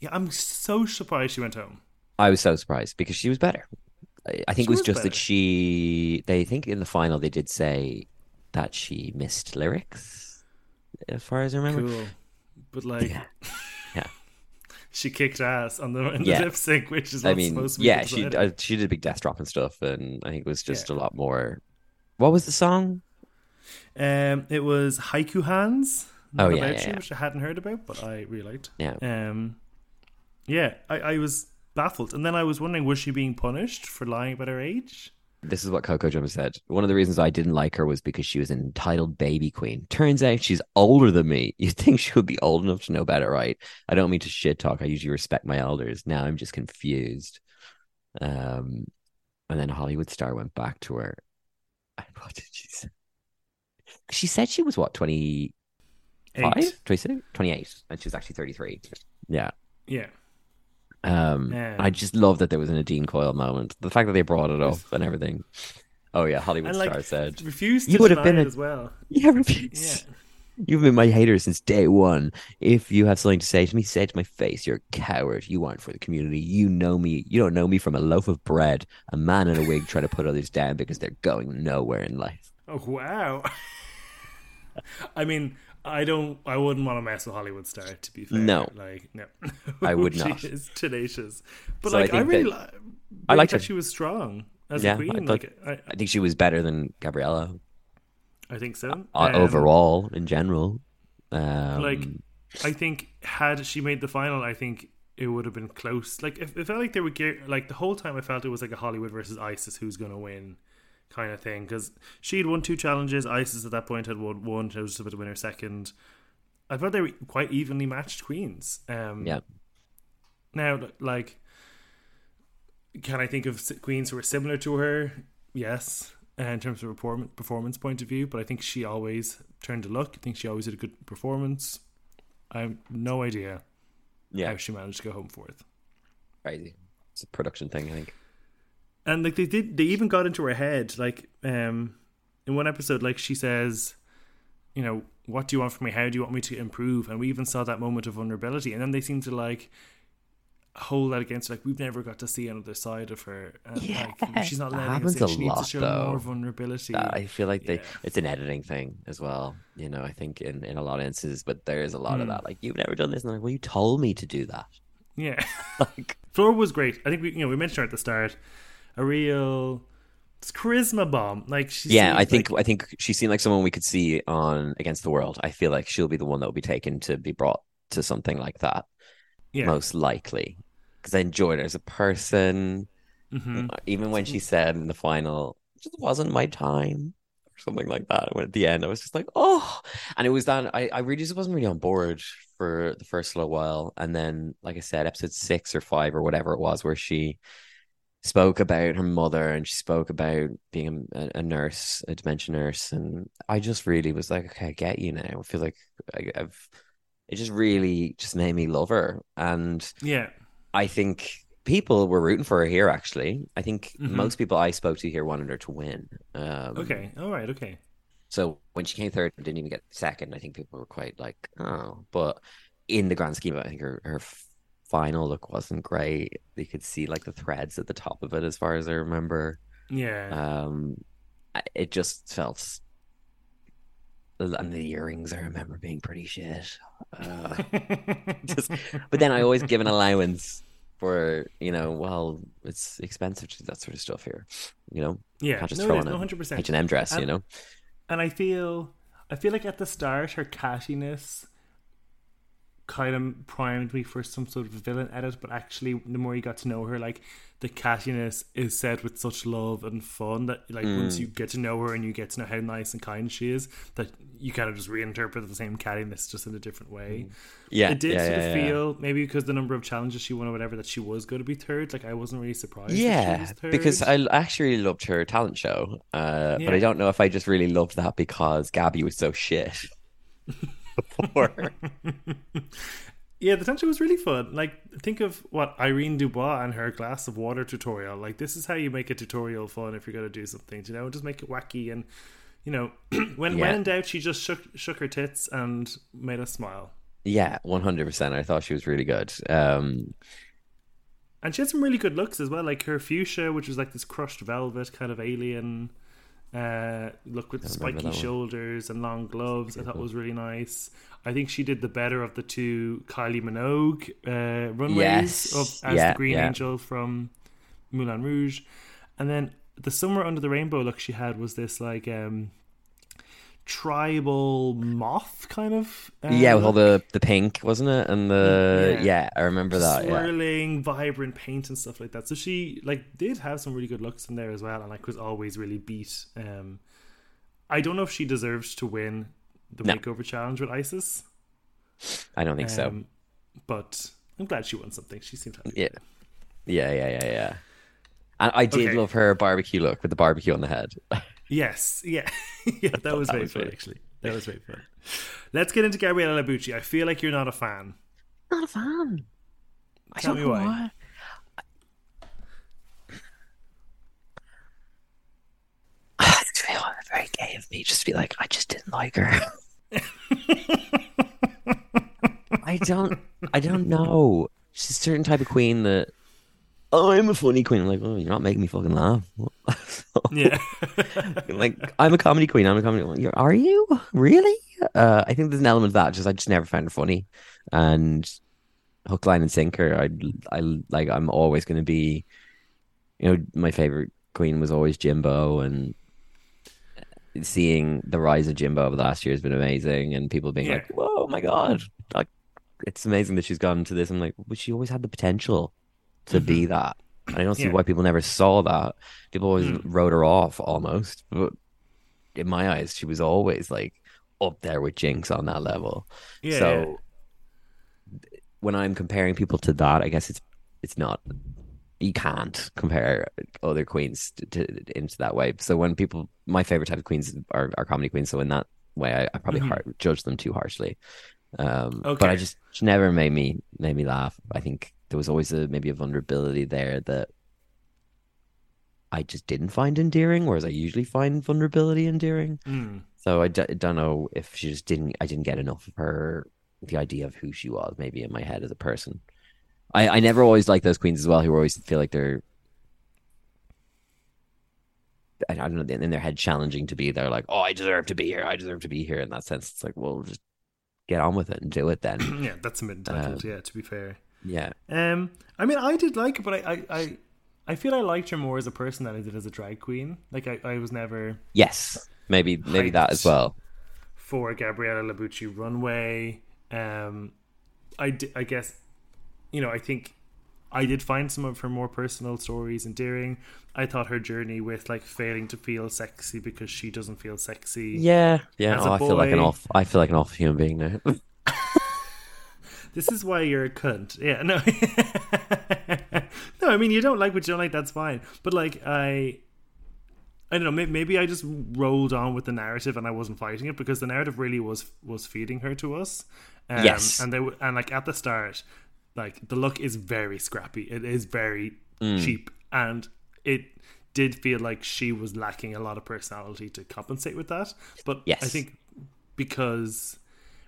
yeah, I'm so surprised she went home. I was so surprised because she was better. I, think She it was was just better. that she. They think in the final they did say that she missed lyrics, as far as I remember. Cool, but like, Yeah. Yeah. she kicked ass on the, in the lip sync, which is I mean, supposed to be yeah, she uh, she did a big death drop and stuff, and I think it was just Yeah. a lot more. What was the song? Um, it was Haiku Hands. Oh, yeah, About yeah, You, yeah. which I hadn't heard about, but I really liked. Yeah. Um, yeah, I, I was baffled, and then I was wondering, was she being punished for lying about her age? This is what Coco Jumbo said. One of the reasons I didn't like her was because she was an entitled baby queen. Turns out she's older than me. You'd think she would be old enough to know better, right? I don't mean to shit talk. I usually respect my elders. Now I'm just confused. Um, and then Hollywood star went back to her. What did she say? She said she was what, 25? Eight. 26? 28. And she was actually 33. Yeah. Yeah. Um, Yeah. I just love that there was an Nadine Coyle moment. The fact that they brought it up and everything. Oh yeah, Hollywood And, like, star said, Refused You would have been a- as well. "Yeah, refuse. You've been my hater since day one. If you have something to say to me, say it to my face. You're a coward. You aren't for the community. You know me. You don't know me from a loaf of bread. A man in a wig trying to put others down because they're going nowhere in life. Oh wow. I mean, I don't. I wouldn't want to mess with Hollywood star. To be fair, No. like no, I would She not. is tenacious, but So like I, think really, that- li- I liked thought her. she was strong as Yeah, a I queen. thought- like I, I think she was better than Gabriella I think so. uh, Um, overall in general. Um, Like, I think had she made the final, I think it would have been close. Like if it felt like they were gear, like the whole time I felt it was like a Hollywood versus ISIS who's going to win kind of thing because she had won two challenges. ISIS at that point had won one. It was just about to win her second. I thought they were quite evenly matched queens. Um, yeah, Now, like, can I think of queens who are similar to her? Yes, uh, in terms of perform- performance point of view, but I think she always turned to look. I think she always did a good performance. I have no idea yeah, how she managed to go home fourth. crazy. It's a production thing, I think. And like they did, they even got into her head. Like, um, in one episode, like she says, you know, what do you want from me? How do you want me to improve? And we even saw that moment of vulnerability. And then they seem to like hold that against her. Like we've never got to see another side of her. And Yeah, like she's not that letting us happens a She needs to lot, show though. more vulnerability. I feel like they Yeah. it's an editing thing as well. You know, I think in, in a lot of instances, but there is a lot of Hmm. that. Like, you've never done this, and I'm like, well, you told me to do that. yeah. Like, Flor was great. I think we you know we mentioned her at the start. A real charisma bomb. Like she yeah, I think like- I think she seemed like someone we could see on Against the World. I feel like she'll be the one that will be taken to be brought to something like that, yeah. most likely. Because I enjoyed her as a person. Mhm. Even when she said in the final, "It just wasn't my time," or something like that. When at the end, I was just like, "Oh!" And it was that I, I really just wasn't really on board for the first little while. And then, like I said, episode six or five or whatever it was, where she spoke about her mother and she spoke about being a, a nurse, a dementia nurse, and I just really was like, "Okay, I get you now." I feel like I, I've. It just really just made me love her, and Yeah. I think people were rooting for her here. Actually, I think Mhm. most people I spoke to here wanted her to win. Um, Okay. All right. Okay. So when she came third and didn't even get second, I think people were quite like, oh. But in the grand scheme, of it, I think her her final look wasn't great. You could see like the threads at the top of it, as far as I remember. Yeah. Um, it just felt. And the earrings, I remember being pretty shit. Uh, just- but then I always give an allowance for you know, well, it's expensive to do that sort of stuff here. You know, yeah. can't just no, throw on No, a hundred percent. H and M dress. You know, And I feel, I feel like at the start, her cattiness kind of primed me for some sort of villain edit, but actually, the more you got to know her, like the cattiness is said with such love and fun that, like, once Mm. you get to know her and you get to know how nice and kind she is, that you kind of just reinterpret the same cattiness just in a different way. Yeah, it did yeah, sort yeah, of yeah. feel maybe because the number of challenges she won or whatever that she was going to be third. Like I wasn't really surprised. that she Yeah, was third. because I actually loved her talent show, uh, but I don't know if I just really loved that because Gabby was so shit before. Yeah, the tension was really fun. Like, think of what Irene Dubois and her glass of water tutorial. Like, this is how you make a tutorial fun if you're going to do something. You know, just make it wacky and, you know, when Yeah. when in doubt, she just shook shook her tits and made us smile. Yeah, one hundred percent. I thought she was really good. Um, And she had some really good looks as well, like her fuchsia, which was like this crushed velvet kind of alien uh, look with spiky one. shoulders and long gloves. I thought was really nice. I think she did the better of the two Kylie Minogue uh, runways Yes. of, as Yeah, the Green yeah. Angel from Moulin Rouge, and then the Summer Under the Rainbow look she had was this like um, tribal moth kind of uh, yeah, with all the the pink, wasn't it? And the Yeah. yeah, I remember that. Yeah, swirling, vibrant paint and stuff like that. So she like did have some really good looks in there as well, and like was always really beat. Um, I don't know if she deserved to win the No. makeover challenge with Isis. I don't think so. Um, but I'm glad she won something. She seemed happy. Yeah, yeah, yeah, yeah, yeah. And I did Okay. love her barbecue look with the barbecue on the head. Yes, yeah, yeah. That was that very was fun great. actually. That was very fun. Let's get into Gabriella Labucci. I feel like you're not a fan. Not a fan. I Tell don't me know why. why. It's very, very gay of me just to be like, I just didn't like her. I don't, I don't know. She's a certain type of queen that. Oh, I'm a funny queen. I'm like, oh, you're not making me fucking laugh. Yeah, like, I'm a comedy queen. I'm a comedy. You're, are you really? Uh, I think there's an element of that. Just I just never found it funny, and hook, line, and sinker. I, I like. I'm always going to be. You know, my favorite queen was always Jimbo, and seeing the rise of Jimbo over the last year has been amazing, and people being Yeah. like, "Whoa, my god!" Like, it's amazing that she's gone to this. I'm like, but she always had the potential to be that. And I don't see Yeah. why people never saw that. People always Mm. wrote her off almost, but in my eyes, she was always like up there with Jinkx on that level. yeah. so when I'm comparing people to that, I guess it's it's not you can't compare other queens to, to into that way. So when people, my favorite type of queens are, are comedy queens. So in that way, I, I probably Mhm. har judge them too harshly. Um, but I just she never made me made me laugh. I think there was always a maybe a vulnerability there that I just didn't find endearing, whereas I usually find vulnerability endearing. Mm. So I, d- I don't know if she just didn't. I didn't get enough of her, the idea of who she was, maybe in my head as a person. I, I never always like those queens as well, who always feel like they're. I don't know, in their head, challenging to be there, like, oh, I deserve to be here. I deserve to be here. In that sense, it's like, well, just get on with it and do it then. yeah, that's a bit entitled. Um, yeah, to be fair. Yeah, Um, I mean, I did like it, but I, I, I, I feel I liked her more as a person than I did as a drag queen. Like, I, I was never yes, maybe maybe that as well. for Gabriella Labucci runway. Um, I, di- I guess, you know, I think I did find some of her more personal stories endearing. I thought her journey with like failing to feel sexy because she doesn't feel sexy. Yeah, yeah. Oh, I feel like an off. I feel like an off human being now. This is why you're a cunt. Yeah, no. no, I mean you don't like what you don't like, that's fine. But like I I don't know, may- maybe I just rolled on with the narrative and I wasn't fighting it because the narrative really was was feeding her to us. Um, Yes. and they were, and like at the start, like the look is very scrappy. It is very Mm. cheap and it did feel like she was lacking a lot of personality to compensate with that. But Yes. I think because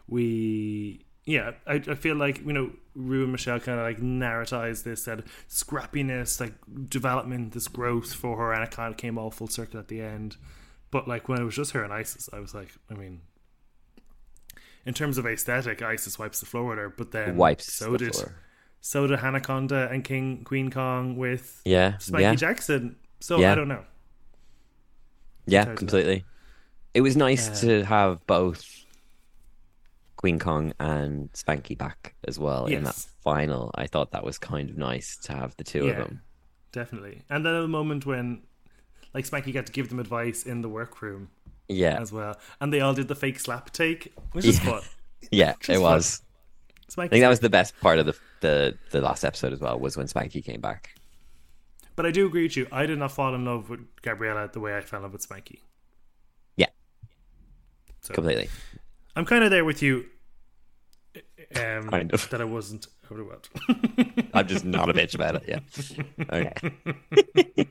we yeah I, I feel like you know Rue and Michelle kind of like narratize this that scrappiness like development this growth for her and it kind of came all full circle at the end but like when it was just her and Isis I was like I mean in terms of aesthetic Isis wipes the floor with her but then Wipes. so the did floor. so did Hannah Conda and King Kween Kong with Yeah, Spankie yeah. Jackson so Yeah. I don't know Yeah, compared to that. completely. It was nice Uh, to have both Kween Kong and Spankie back as well in that final. I thought that was kind of nice to have the two Yeah. of them. Definitely. And then a moment when like Spankie got to give them advice in the workroom Yeah, as well. And they all did the fake slap take, which is Yeah. fun. yeah, it fun. was. Spankie I think that was the best part of the the the last episode as well was when Spankie came back. But I do agree with you. I did not fall in love with Gabriella the way I fell in love with Spankie. Yeah, So completely. I'm kind of there with you. Um, Kind of. that I wasn't overwhelmed. I'm just not a bitch about it. Yeah. Okay.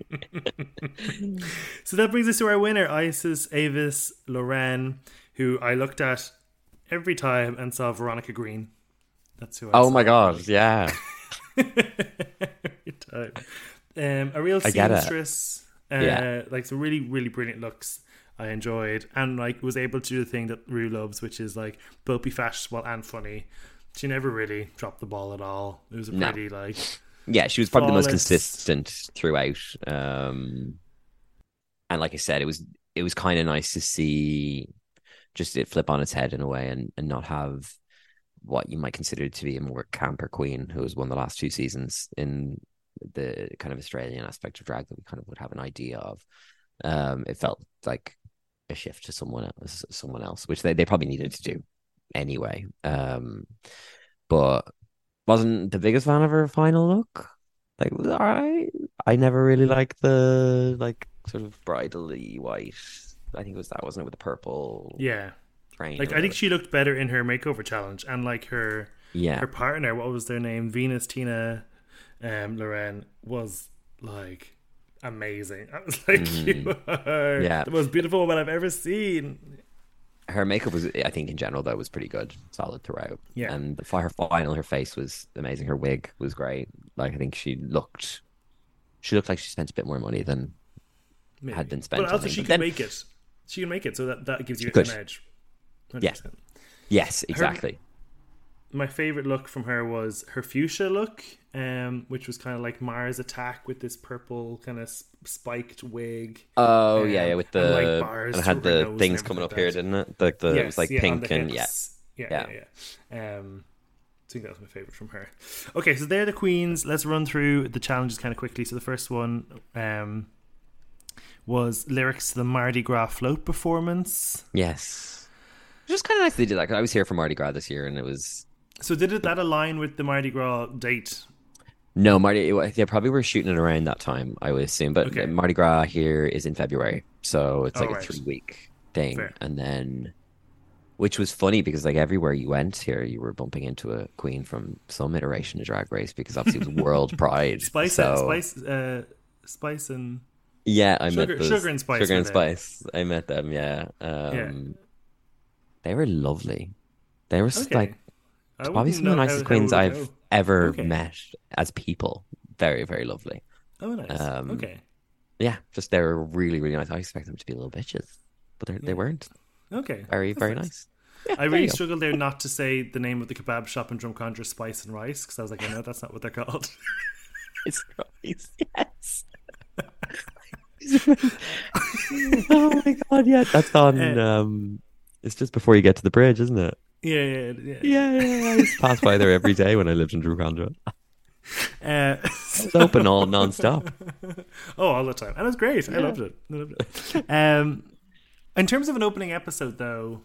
so that brings us to our winner, Isis Avis Loren, who I looked at every time and saw Veronica Green. That's who I Oh my god, yeah. every time. Um, a real I get it. seamstress. Uh, Yeah. Like some really, really brilliant looks. I enjoyed and like was able to do the thing that Rue loves, which is like both be fashionable and funny. She never really dropped the ball at all. It was a No. pretty like Yeah, she was probably the most consistent throughout. Um and like I said, it was it was kind of nice to see just it flip on its head in a way and, and not have what you might consider to be a more camper queen who has won the last two seasons in the kind of Australian aspect of drag that we kind of would have an idea of. Um, it felt like a shift to someone else, someone else, which they, they probably needed to do anyway. Um, but wasn't the biggest fan of her final look. Like, it was all right. I never really liked the like sort of bridally white. I think it was that, wasn't it, with the purple yeah. train? Like I think she looked better in her makeover challenge and like her yeah, her partner, what was their name? Venus Tina um Loren was like amazing. I was like, you are Mm-hmm. Yeah. the most beautiful woman I've ever seen. her makeup was, I think, in general, though, was pretty good, solid throughout. Yeah. and for her final, her face was amazing. Her wig was great. Like I think she looked, she looked like she spent a bit more money than Maybe. had been spent But also she But can then- make it. She can make it, so that, that gives you could. an edge. Yeah. 100%. yes, exactly. My favorite look from her was her fuchsia look, um, which was kind of like Mars attack with this purple kind of spiked wig. Oh Um, yeah, yeah, with and, the like, bars and it had the things coming up here, didn't it? Like the it Yes, was like yeah, pink and yeah, yeah, yeah, Yeah. yeah. Um, I think that was my favorite from her. Okay, so they're the queens. Let's run through the challenges kind of quickly. So the first one um, was lyrics to the Mardi Gras float performance. yes. Just kind of nice they did that. 'cause I was here for Mardi Gras this year, and it was So did it that align with the Mardi Gras date? no Mardi. They probably were shooting it around that time, I would assume. But Okay. Mardi Gras here is in February, so it's Oh, like right. a three week thing, Fair. and then. Which was funny because like everywhere you went here, you were bumping into a queen from some iteration of Drag Race because obviously it was World Pride. Spice, so, spice, uh, spice, and Yeah, I Sugar- met those, Sugar and Spice Sugar and there. Spice. I met them. Yeah. Um, They were lovely. They were okay. like I probably some of the nicest queens I've ever Okay. met as people. Very, very lovely. Oh, nice. um, okay, Yeah, just they were really, really nice. I expect them to be little bitches, but they're, Yeah. they weren't. okay. Very, That's very nice. Yeah, I really struggled there not to say the name of the kebab shop in Drumcondra, Spice and Rice, because I was like, I know that's not what they're called. It's Rice, Yes. oh my god! Yeah, that's on. Uh, Um, it's just before you get to the bridge, isn't it? Yeah, yeah, yeah. Yeah, yeah, yeah. I used to pass by there every day when I lived in Drumcondra. Uh, It's open all non-stop. oh, all the time, and it was great. I loved it. I loved it. Um, in terms of an opening episode, though,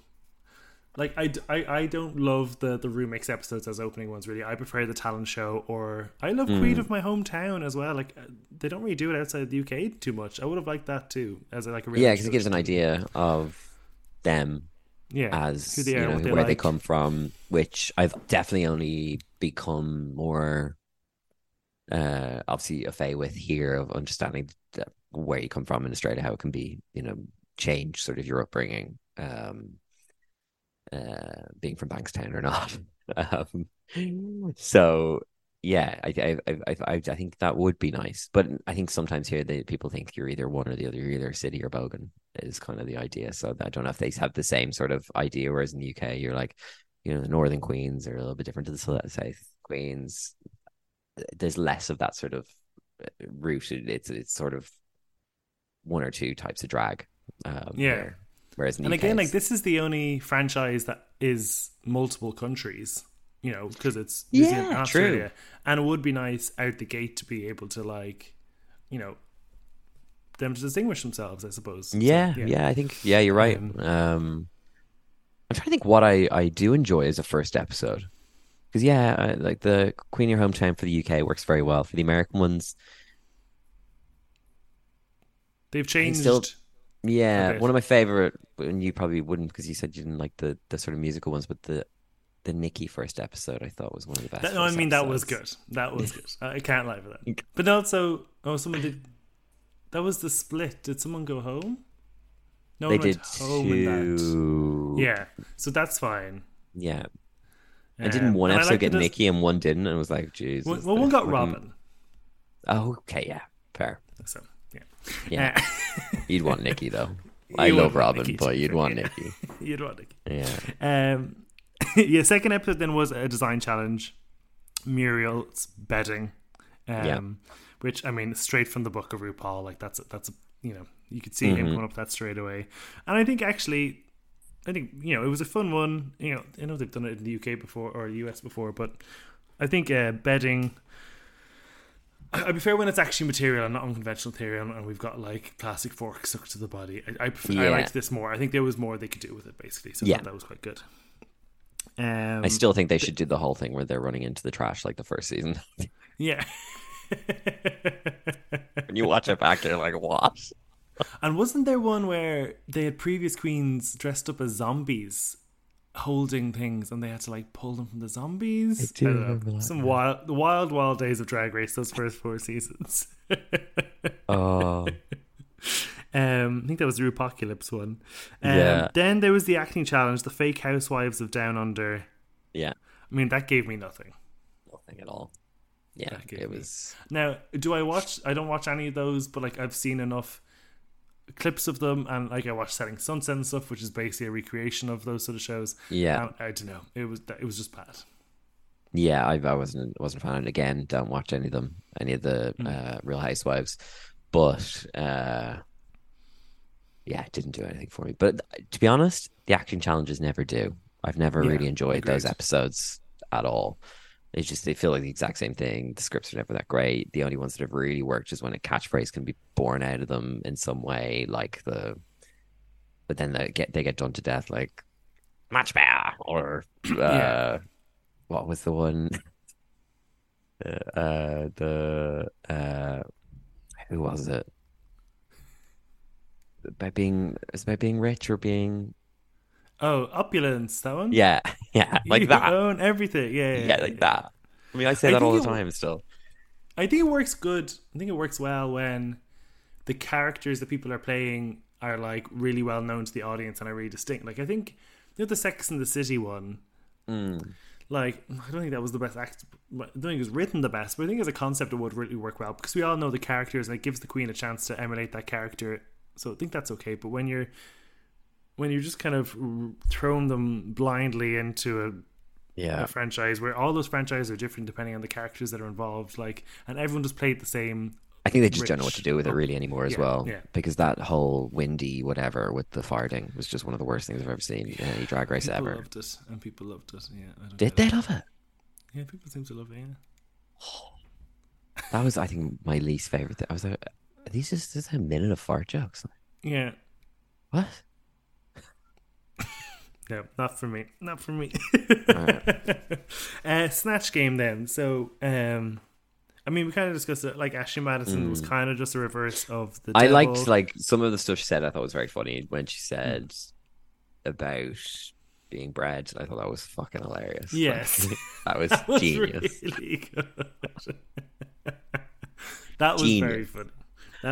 like I, I, I don't love the the remix episodes as opening ones. Really, I prefer the talent show, or I love Hmm. Queen of my hometown as well. Like they don't really do it outside the UK too much. I would have liked that too, as like a Yeah, because it gives an idea of them Yeah, as you know they where they come from, which I've definitely only become more uh obviously a fay with here of understanding the, where you come from in Australia, how it can be you know change sort of your upbringing, um, uh, being from Bankstown or not. um, so yeah, I, I I I I think that would be nice, but I think sometimes here they people think you're either one or the other, you're either city or bogan is kind of the idea. So I don't know if they have the same sort of idea. Whereas in the UK, you're like, you know, the northern queens are a little bit different to the south queens. There's less of that sort of uh, route. It's it's sort of one or two types of drag. Um, Yeah. there. Whereas in the And again, like this is the only franchise that is multiple countries. You know, because it's Yeah, New Zealand and true. And it would be nice out the gate to be able to like, you know, them to distinguish themselves. I suppose. So, Yeah, yeah, I think yeah, you're right. Um, Um, I'm trying to think what I I do enjoy as a first episode because yeah, I, like the Queen Your Hometown for the UK works very well. For the American ones, They've changed. still- yeah, one of my favorite, and you probably wouldn't because you said you didn't like the the sort of musical ones, but the the Nikki first episode I thought was one of the best. That, no, I mean that was good. That was good. I can't lie for that. But also, oh, someone did. That was the split. Did someone go home? No They did home in that. two. Yeah, so that's fine. yeah. And didn't Um, one episode like get Nikki and one didn't? And it was like, Jesus. Well, well, one got fucking- Robin. Oh, okay, yeah, fair. So yeah, Yeah, Uh, you'd want Nikki though. I You love Robin, Nikki but you'd want yeah. Nikki. you'd want Nikki. Yeah. Um, yeah, second episode then was a design challenge. Muriel's bedding. Um, Yeah. Which I mean, straight from the book of RuPaul, like that's a, that's a you know you could see him Mhm. coming up that straight away, and I think actually, I think you know it was a fun one. You know, I know they've done it in the UK before or US before, but I think uh, bedding. I'd be fair when it's actually material and not unconventional theory, and we've got like plastic forks stuck to the body. I I, prefer, I Yeah. liked this more. I think there was more they could do with it, basically. So Yeah. that was quite good. Um, I still think they should do the whole thing where they're running into the trash like the first season. yeah. when you watch it back, you're like, what? and wasn't there one where they had previous queens dressed up as zombies, holding things, and they had to like pull them from the zombies? I do don't know. remember that, Some wild, the wild, wild days of Drag Race. Those first four seasons. Oh, Um, I think that was the Rupocalypse one. Um, Yeah. Then there was the acting challenge, the fake housewives of Down Under. yeah, I mean, that gave me nothing. nothing at all. Yeah, it me- was. Now, do I watch? I don't watch any of those, but like I've seen enough clips of them, and like I watched Selling Sunset and stuff, which is basically a recreation of those sort of shows. Yeah, And I don't know. It was it was just bad. yeah. I, I wasn't wasn't a fan. And again, don't watch any of them, any of the Mm. uh, Real Housewives. But uh, yeah, it didn't do anything for me. But to be honest, the acting challenges never do. I've never Yeah, really enjoyed those episodes at all. It's just they feel like the exact same thing. The scripts are never that great. The only ones that have really worked is when a catchphrase can be born out of them in some way, like the. But then they get they get done to death, like much better, or uh, Yeah. what was the one? Uh, uh, the uh, who was it? By being is it by being rich or being Oh, opulence, that one. yeah yeah like you that own everything. Yeah, yeah, yeah like that. I mean, I say I that all the think it- time still. I think it works good. I think it works well when the characters that people are playing are like really well known to the audience and are really distinct. Like I think you know the Sex and the City one. Mm. Like I don't think that was the best act. I don't think it was written the best, but I think as a concept it would really work well because we all know the characters and it gives the Queen a chance to emulate that character. So I think that's okay. But when you're when you're just kind of throwing them blindly into a Yeah, a franchise where all those franchises are different depending on the characters that are involved like and everyone just played the same I think they just don't know what to do with it really anymore as Yeah, well. yeah. Because that whole windy whatever with the farting was just one of the worst things I've ever seen in any drag race people ever. loved it and people loved it yeah I don't Did they it. love it? yeah people seem to love it yeah That was, I think, my least favorite thing. I was like, are these just, just a minute of fart jokes? yeah What? no not for me not for me uh, snatch game then so um I mean, we kind of discussed it. Like Ashley Madison was kind of just a reverse of the. Mm. I devil. liked like some of the stuff she said. I thought was very funny when she said about being bred. I thought that was fucking hilarious. Like, Yes. that was, That was genius. really good. that was Genius. very funny.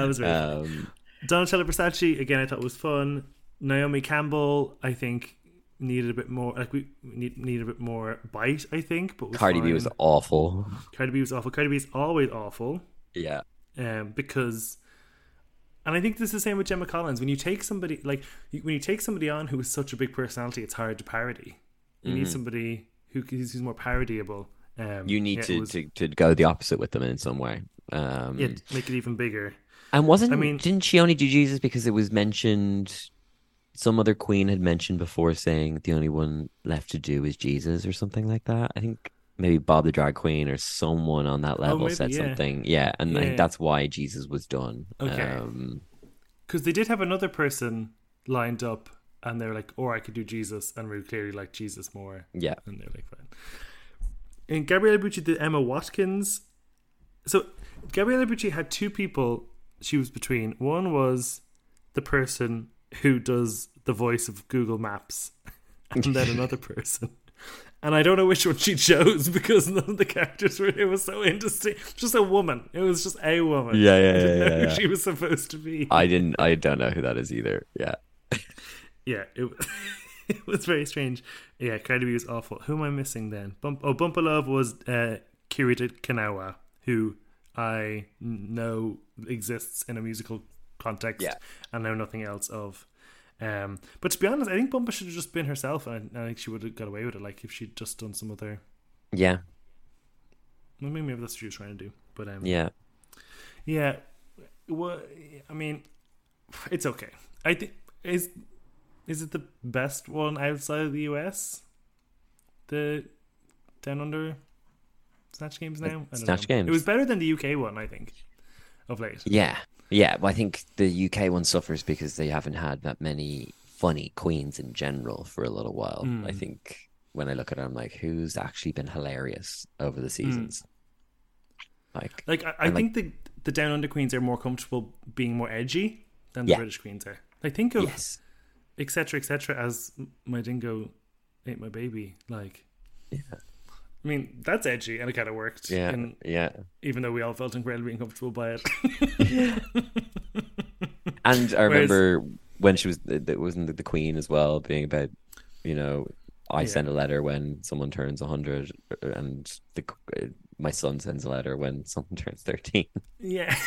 That was really. Um, Donatella Versace again. I thought was fun. Naomi Campbell, I think, needed a bit more. Like we need needed a bit more bite. I think, but was Cardi B was awful. Cardi B was awful. Cardi B is always awful. Yeah, um, because, and I think this is the same with Gemma Collins. When you take somebody like when you take somebody on who is such a big personality, it's hard to parody. You need somebody who who's more parodyable. Um, Mm-hmm. you need yeah, to, was- to to go the opposite with them in some way. Um, yeah, make it even bigger. And wasn't I mean- didn't she only do Jesus because it was mentioned some other queen had mentioned before saying the only one left to do is Jesus or something like that. I think maybe Bob the drag queen or someone on that level Oh, maybe, said yeah. something. Yeah, and I think that's why Jesus was done. Okay. Um, Because they did have another person lined up, and they were like, "Or I could do Jesus," and we clearly like Jesus more, yeah. and they're like, "Fine." And Gabriella Bucci did Emma Watkins. So Gabriella Bucci had two people she was between. One was the person who does the voice of Google Maps, and then another person. And I don't know which one she chose because none of the characters were. It was so interesting. Just a woman. It was just a woman. Yeah, yeah, I didn't yeah, know yeah, who yeah. she was supposed to be. I didn't. I don't know who that is either. Yeah. yeah, it, it was very strange. Yeah, Cardi B was awful. Who am I missing then? Bump, oh, Bumpa Love was uh, Kiri Te Kanawa, who I know exists in a musical context Yeah. and know nothing else of. Um, but to be honest, I think Bumpa should have just been herself, and I, I think she would have got away with it. Like if she'd just done some other, Yeah. well, maybe maybe that's what she was trying to do. But um, Yeah. yeah. Well, I mean, it's okay. I think is is it the best one outside of the US? The Down Under Snatch Games now. I don't Snatch know. Games. It was better than the UK one, I think, of late. Yeah. Yeah. Well, I think the UK one suffers because they haven't had that many funny queens in general for a little while. I Mm. think when I look at it, I'm like, who's actually been hilarious over the seasons? Like, Like I, I And, like- think the the Down Under Queens are more comfortable being more edgy than the Yeah. British Queens are. I think of yes. etc etc as my dingo ate my baby. Like, Yeah. I mean that's edgy and it kind of worked. Yeah. And Yeah. even though we all felt incredibly uncomfortable by it. yeah. And I Whereas- remember when she was, it wasn't the queen as well, being about, you know, I Yeah. send a letter when someone turns 100, and the uh, my son sends a letter when someone turns 13. yeah.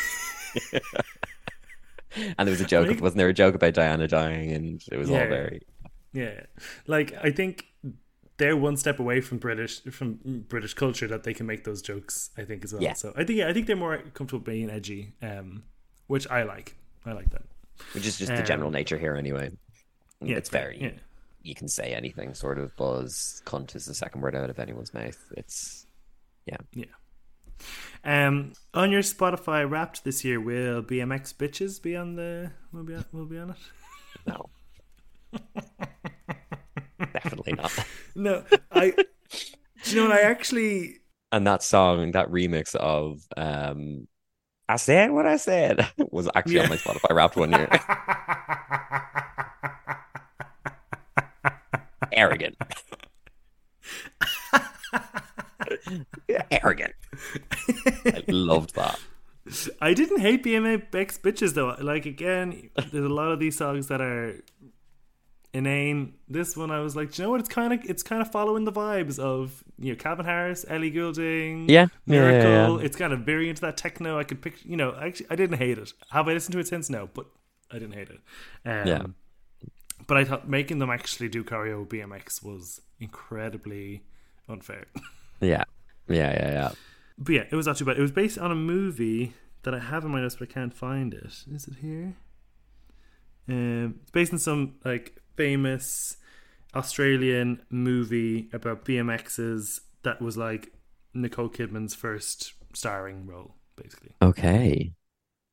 And there was a joke, think- wasn't there a joke about Diana dying? And it was all very, Yeah, like I think they're one step away from British from British culture that they can make those jokes. I think as well. Yeah. So I think yeah, I think they're more comfortable being edgy, um, which I like. I like that. which is just the general Um, nature here anyway. Yeah, it's very, yeah. you can say anything sort of buzz. Cunt is the second word out of anyone's mouth. It's, yeah, yeah. Um, on your Spotify Wrapped this year, will BMX bitches be on the? Will be on, will be on it? no. Definitely not. No, I. do you know what? I actually. And that song, that remix of um I said what I said was actually Yeah. on my Spotify Wrapped one year. Arrogant. Arrogant. I loved that. I didn't hate BMX bitches though. Like again, there's a lot of these songs that are inane. This one I was like, "Do you know what? It's kind of it's kind of following the vibes of you know Calvin Harris, Ellie Goulding, Yeah. Yeah, yeah, Miracle. yeah. It's kind of very into that techno. I could pick, you know, actually I didn't hate it. Have I listened to it since? No, but I didn't hate it. Um, Yeah. But I thought making them actually do choreo BMX was incredibly unfair. Yeah. Yeah, yeah, yeah. But yeah, it was not too bad. It was based on a movie that I have in my notes, but I can't find it. Is it here? Um, it's based on some like famous Australian movie about BMXs that was like Nicole Kidman's first starring role, basically. Okay.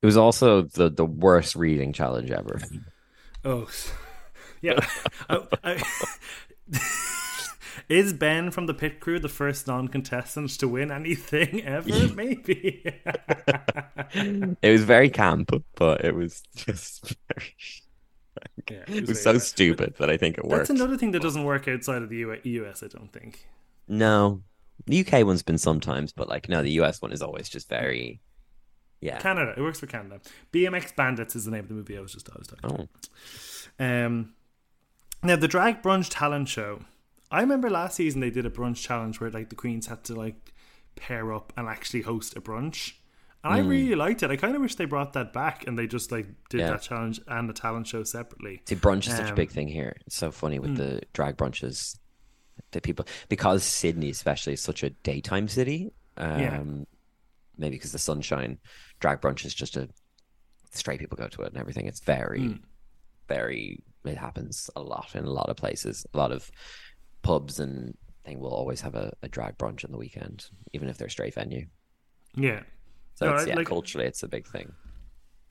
It was also the the worst reading challenge ever. Oh, yeah. I, I, is Ben from the pit crew the first non-contestant to win anything ever? Maybe. It was very camp, but it was just very Yeah, it was so very- stupid that I think it worked. That's another thing that doesn't work outside of the US, I don't think. No. The UK one's been sometimes, but like no, the US one is always just very yeah. Canada, it works for Canada. BMX Bandits is the name of the movie I was just I was talking. Oh. about. Um, now the drag brunch talent show. I remember last season they did a brunch challenge where like the queens had to like pair up and actually host a brunch. And I really liked it. I kind of wish they brought that back and they just like did Yeah. that challenge and the talent show separately. See, brunch is such a Um, big thing here. It's so funny with the drag brunches that people because Sydney especially is such a daytime city. Um Yeah. maybe because the sunshine, drag brunch is just a straight people go to it and everything. It's very, Mm. very it happens a lot in a lot of places. A lot of pubs and thing will always have a, a drag brunch on the weekend, even if they're a straight venue. Yeah. So No, it's, yeah, like- culturally, it's a big thing.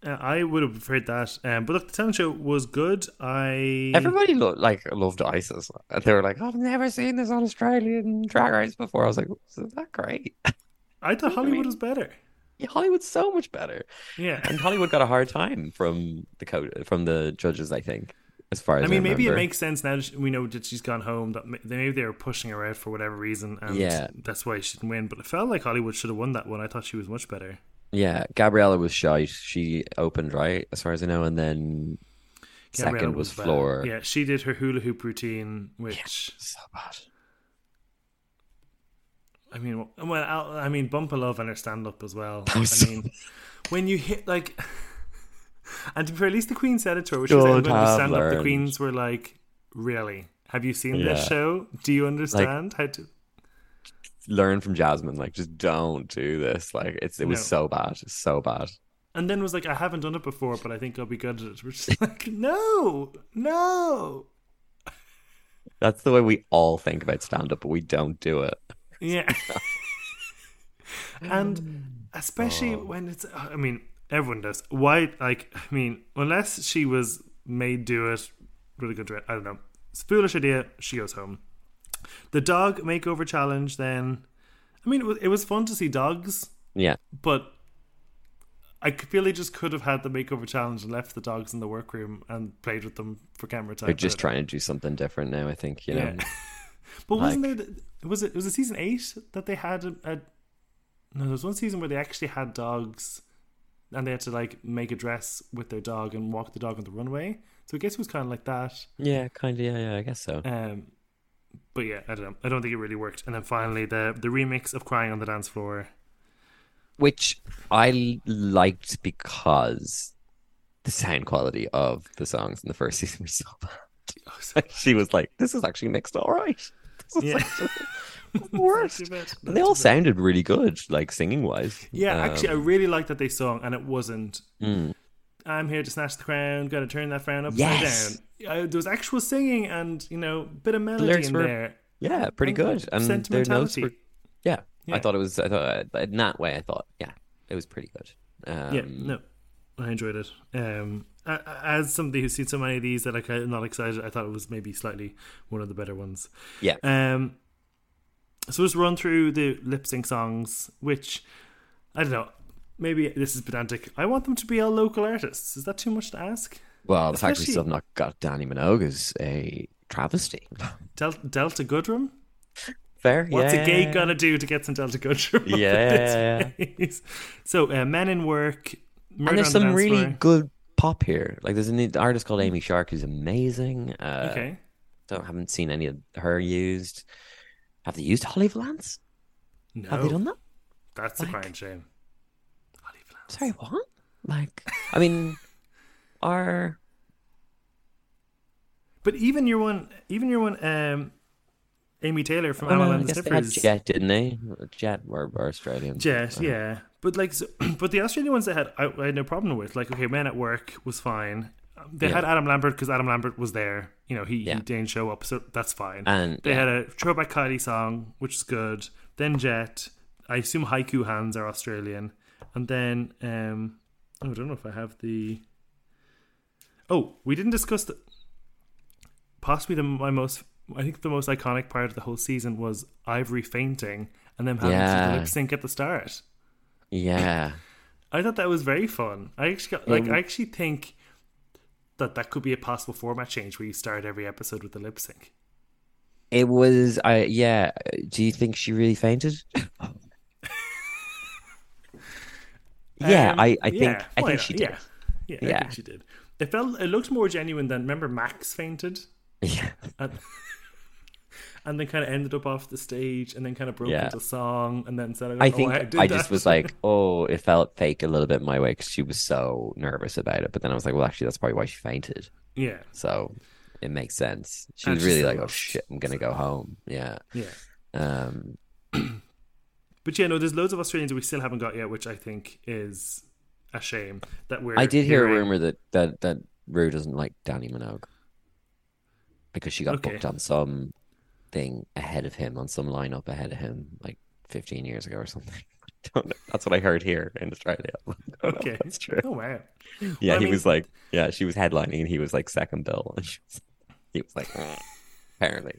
Uh, I would have preferred that. Um, but look, the talent show was good. I Everybody lo- like loved ISIS. They were like, "I've never seen this on Australian Drag Race before." I was like, "Is that great?" I thought I Hollywood mean- was better. Yeah, Hollywood's so much better, Yeah. and Hollywood got a hard time from the co- from the judges. I think, as far as I mean, maybe it makes sense now that we know that she's gone home. That maybe they were pushing her out for whatever reason, and Yeah. that's why she didn't win. But it felt like Hollywood should have won that one. I thought she was much better. Yeah, Gabriella was shy. She opened right, as far as I know, and then Gabriella second was. Flor. Yeah, she did her hula hoop routine, which so bad. I mean, well, I'll- mean, Bumpa Love and her stand up as well. I mean, when you hit like, and to be fair, at least the Queen's said it to her, which was like, Good when you have stand up, the. Queens were like, "Really? Have you seen this show? Do you understand how to?" Learn from Jasmine. Like, just don't do this. Like, it's it was No. so bad. It's so bad. And then was like, "I haven't done it before, but I think I'll be good at it." We're just like, "No, no." That's the way we all think about stand up, but we don't do it. Yeah. and mm. especially Oh. when it's, I mean, everyone does. Why, like, I mean, unless she was made do it really good dread, I don't know. It's a foolish idea. She goes home. The dog makeover challenge, then, I mean, it was, it was fun to see dogs, Yeah. but I feel they just could have had the makeover challenge and left the dogs in the workroom and played with them for camera time. They're just trying to do something different now, I think, you know. yeah. but wasn't there? the- Was it? Was it season eight that they had a, a? No, there was one season where they actually had dogs, and they had to like make a dress with their dog and walk the dog on the runway. So I guess it was kind of like that. Yeah, kind of. Yeah, yeah, I guess so. Um, but yeah, I don't know. I don't think it really worked. And then finally, the the remix of "Crying on the Dance Floor." Which I liked because the sound quality of the songs in the first season was so bad. Oh, She was like, "This is actually mixed all right." This is Yeah. actually the worst. Not too bad. And Not they all sounded really good, like singing wise. Yeah, actually, I really liked that they sung, and it wasn't. Mm. I'm here to snatch the crown, gotta turn that frown upside Yes. down. Uh, there was actual singing and you know, bit of melody lyrics in were- there. yeah, pretty And good. And their notes sentimentality. were, yeah, Yeah. I thought it was. I thought uh, in that way, I thought, yeah, it was pretty good. Um, yeah, no, I enjoyed it. Um, as somebody who's seen so many of these that like, I'm not excited, I thought it was maybe slightly one of the better ones. Yeah. Um, so just run through the lip sync songs, which I don't know. Maybe this is pedantic. I want them to be all local artists. Is that too much to ask? Well, the fact we still have not got Dannii Minogue is a travesty. Del- Delta Goodrem. Fair. What's yeah. a gay gonna do to get some Delta Goodrem? Yeah. So, uh, Men in Work. Murder and there's the some Dance really Floor. good pop here. Like there's an artist called Amy Shark who's amazing. Uh, Okay. Don't haven't seen any of her used. Have they used Holly Valance? No, Have they done that? that's a Like- crying shame. Holly Valance. Sorry, what? Like, I mean, are But even your one, even your one, um, Amy Taylor from oh, Amyl I and the guess they had Sniffers. Jet, didn't they? Jet were, were Australian. Jet, Uh, yeah. But like, so, but the Australian ones they had, I, I had no problem with. Like, okay, Men at Work was fine. They Yeah. had Adam Lambert because Adam Lambert was there. You know, he, Yeah. he didn't show up, so that's fine. And They yeah, had a throwback Kylie song, which is good. Then Jet. I assume Haiku Hands are Australian. And then um oh, I don't know if I have the Oh, we didn't discuss the possibly the my most I think the most iconic part of the whole season was Ivory fainting and then having to Yeah. lip sync at the start. yeah. I thought that was very fun. I actually got, like. I actually think that that could be a possible format change where you start every episode with the lip sync. It was. I yeah. Do you think she really fainted? yeah, Um, I I think yeah, I think not? she did. Yeah, yeah, I think she did. It felt it looked more genuine than remember Max fainted Yeah. And then kind of ended up off the stage and then kind of broke Yeah. into song and then said, I "Oh, think I, I, just was like, oh, it felt fake a little bit my way because she was so nervous about it. But then I was like, well, actually, that's probably why she fainted. yeah, So it makes sense. She And was really like, oh shit, I'm gonna go home. Yeah. yeah. Um. But yeah, no, there's loads of Australians that we still haven't got yet, which I think is a shame that we're. I did hear a rumor that that that Ru doesn't like Dannii Minogue. because she got Okay. booked on some thing ahead of him on some lineup ahead of him like 15 years ago or something. Don't know. That's what I heard here in Australia. Okay. that's true. Oh wow. Yeah, I he mean- was like, yeah, she was headlining and he was like second bill, and was, he was like, apparently,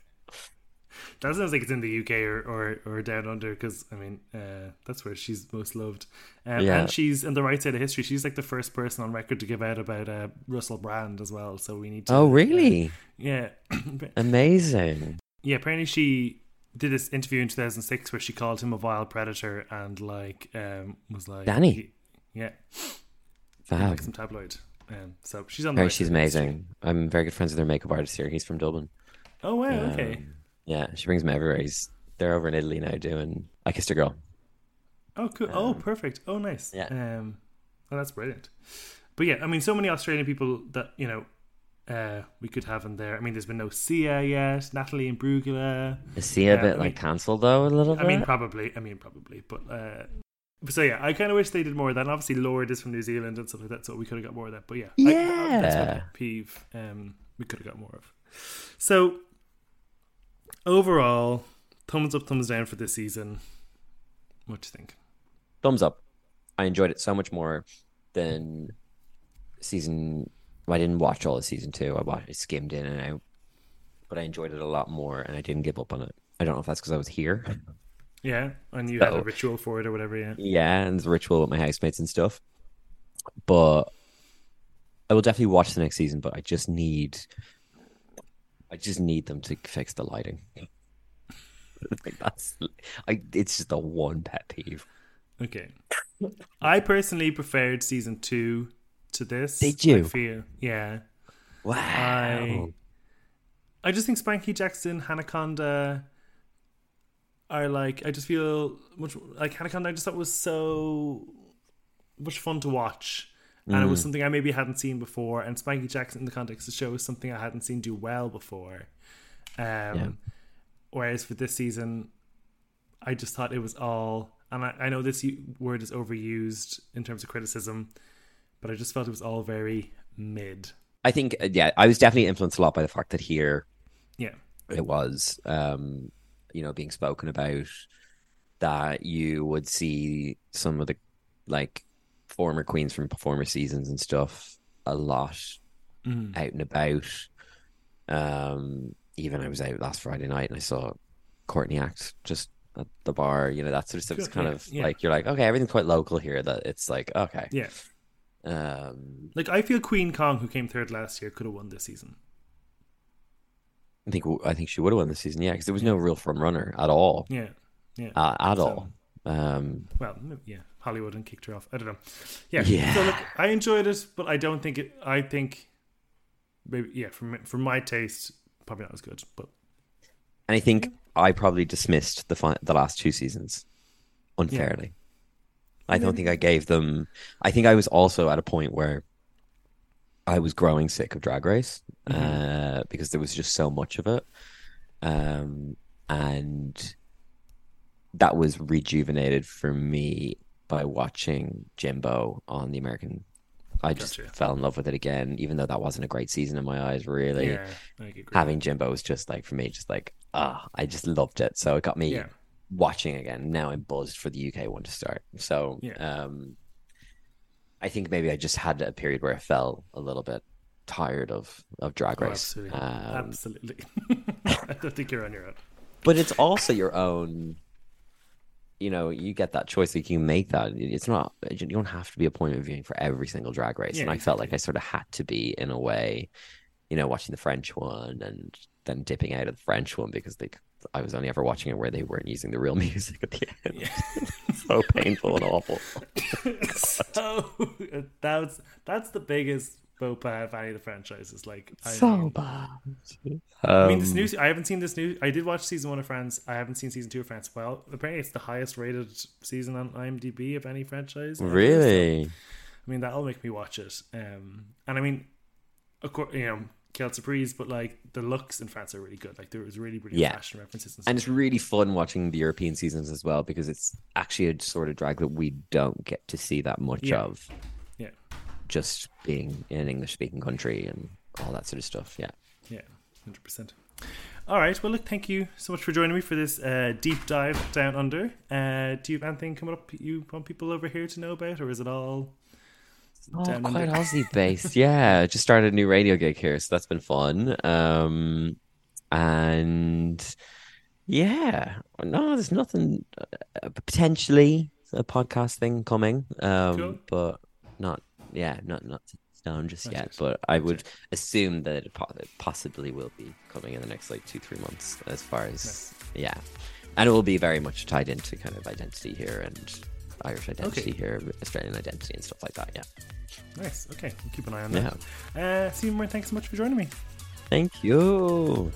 That sounds like it's in the UK or or, or down under because I mean uh, that's where she's most loved. Um, Yeah. And she's in the right side of history. She's like the first person on record to give out about uh, Russell Brand as well. So we need to. oh really? yeah. Amazing. Yeah, apparently she did this interview in 2006 where she called him a vile predator and like um was like Dannii. yeah, Fab. like some tabloid. Um, so she's on. The right she's amazing. I'm very good friends with her makeup artist here. He's from Dublin. Oh wow, okay. Um, yeah, she brings me everywhere. He's they're over in Italy now doing I Kissed a Girl. Oh cool. oh um, perfect. Oh nice. yeah. Um, oh that's brilliant. But yeah, I mean, so many Australian people that you know. Uh, we could have in there. I mean, there's been no Sia yet. Natalie Imbruglia. Is she a bit I like cancelled though a little bit? I mean, probably. I mean, probably. But uh, so yeah, I kind of wish they did more of that. And obviously, Lorde is from New Zealand and stuff like that, so we could have got more of that. But yeah, I, that's my Yeah. peeve. Um, we could have got more of. So overall, thumbs up, thumbs down for this season. What do you think? thumbs up. I enjoyed it so much more than season. I didn't watch all of season two. I watched, I skimmed in and out, but I enjoyed it a lot more, and I didn't give up on it. I don't know if that's because I was here. Yeah, and you had a ritual for it or whatever. Yeah, yeah, and the ritual with my housemates and stuff. But I will definitely watch the next season. But I just need, I just need them to fix the lighting. like that's, I. It's just a one pet peeve. okay. I personally preferred season two to this. Did you? I feel yeah. Wow. I I just think Spankie Jackson, Hannah Conda are like I just feel much like Hannah Conda I just thought was so much fun to watch. And it was something I maybe hadn't seen before, and Spankie Jackson in the context of the show is something I hadn't seen do well before. Um whereas for this season I just thought it was all and I, I know this word is overused in terms of criticism, but I just felt it was all very mid. I think, uh, yeah, I was definitely influenced a lot by the fact that here Yeah. it was, um, you know, being spoken about that you would see some of the like former queens from former seasons and stuff a lot Mm. out and about. Um, even I was out last Friday night and I saw Courtney Act just at the bar, you know, that sort of stuff. It's kind of yeah. like you're like, okay, everything's quite local here. That it's like, okay, Yeah. Um, Like I feel Kween Kong, who came third last year, could have won this season. I think I think she would have won this season, yeah, because there was no real front runner at all, Yeah, yeah. uh, at So- all. Um, well, yeah, Hollywood and kicked her off. I don't know. Yeah. Yeah. So look, I enjoyed it, but I don't think it. I think maybe yeah, for my- for my taste, probably not as good. But and I think I probably dismissed the fi- the last two seasons unfairly. I don't think I gave them. I think I was also at a point where I was growing sick of Drag Race uh, because there was just so much of it, um, and that was rejuvenated for me by watching Jimbo on the American. I just Gotcha. fell in love with it again, even though that wasn't a great season in my eyes. Really, yeah, having Jimbo was just like for me, just like ah, I just loved it. So it got me Yeah. Watching again. Now I'm buzzed for the UK one to start. So Yeah. um, I think maybe I just had a period where I fell a little bit tired of of Drag Oh, Race. absolutely, Um, absolutely. I don't think you're on your own. but it's also your own. You know, you get that choice. Like you can make that. It's not. You don't have to be a point of viewing for every single Drag Race. Yeah, and I felt like I sort of had to be in a way. You know, watching the French one and then dipping out of the French one because they. I was only ever watching it where they weren't using the real music at the end. Yeah. so painful and awful. so that's that's the biggest faux pas of any of the franchises. Like I So mean- bad. I mean, this Um, new. I haven't seen this new. I did watch season one of Friends. I haven't seen season two of Friends. Well, apparently it's the highest rated season on IMDb of any franchise. ever, so- Really? I mean, that'll make me watch it. Um, and I mean, of course, you know, Kel Surprise, but like the looks in France are really good. Like there was really, really Yeah. fashion references and stuff. And it's really fun watching the European seasons as well because it's actually a sort of drag that we don't get to see that much Yeah. of. Yeah. Just being in an English speaking country and all that sort of stuff. Yeah. Yeah. hundred percent. All right. Well, look, thank you so much for joining me for this uh, deep dive down under. Uh, do you have anything coming up you want people over here to know about, or is it all? Oh, quite Aussie based. yeah, just started a new radio gig here, so that's been fun. Um, and yeah, no, there's nothing uh, potentially a podcast thing coming, um, cool. but not yeah, not not stone just yet. But I would assume that it possibly will be coming in the next like two three months. As far as yeah, and it will be very much tied into kind of identity here and Irish identity okay. here, Australian identity and stuff like that. Yeah. Nice. Okay, we'll keep an eye on that. Yeah. Uh, Seymour, thanks so much for joining me. Thank you.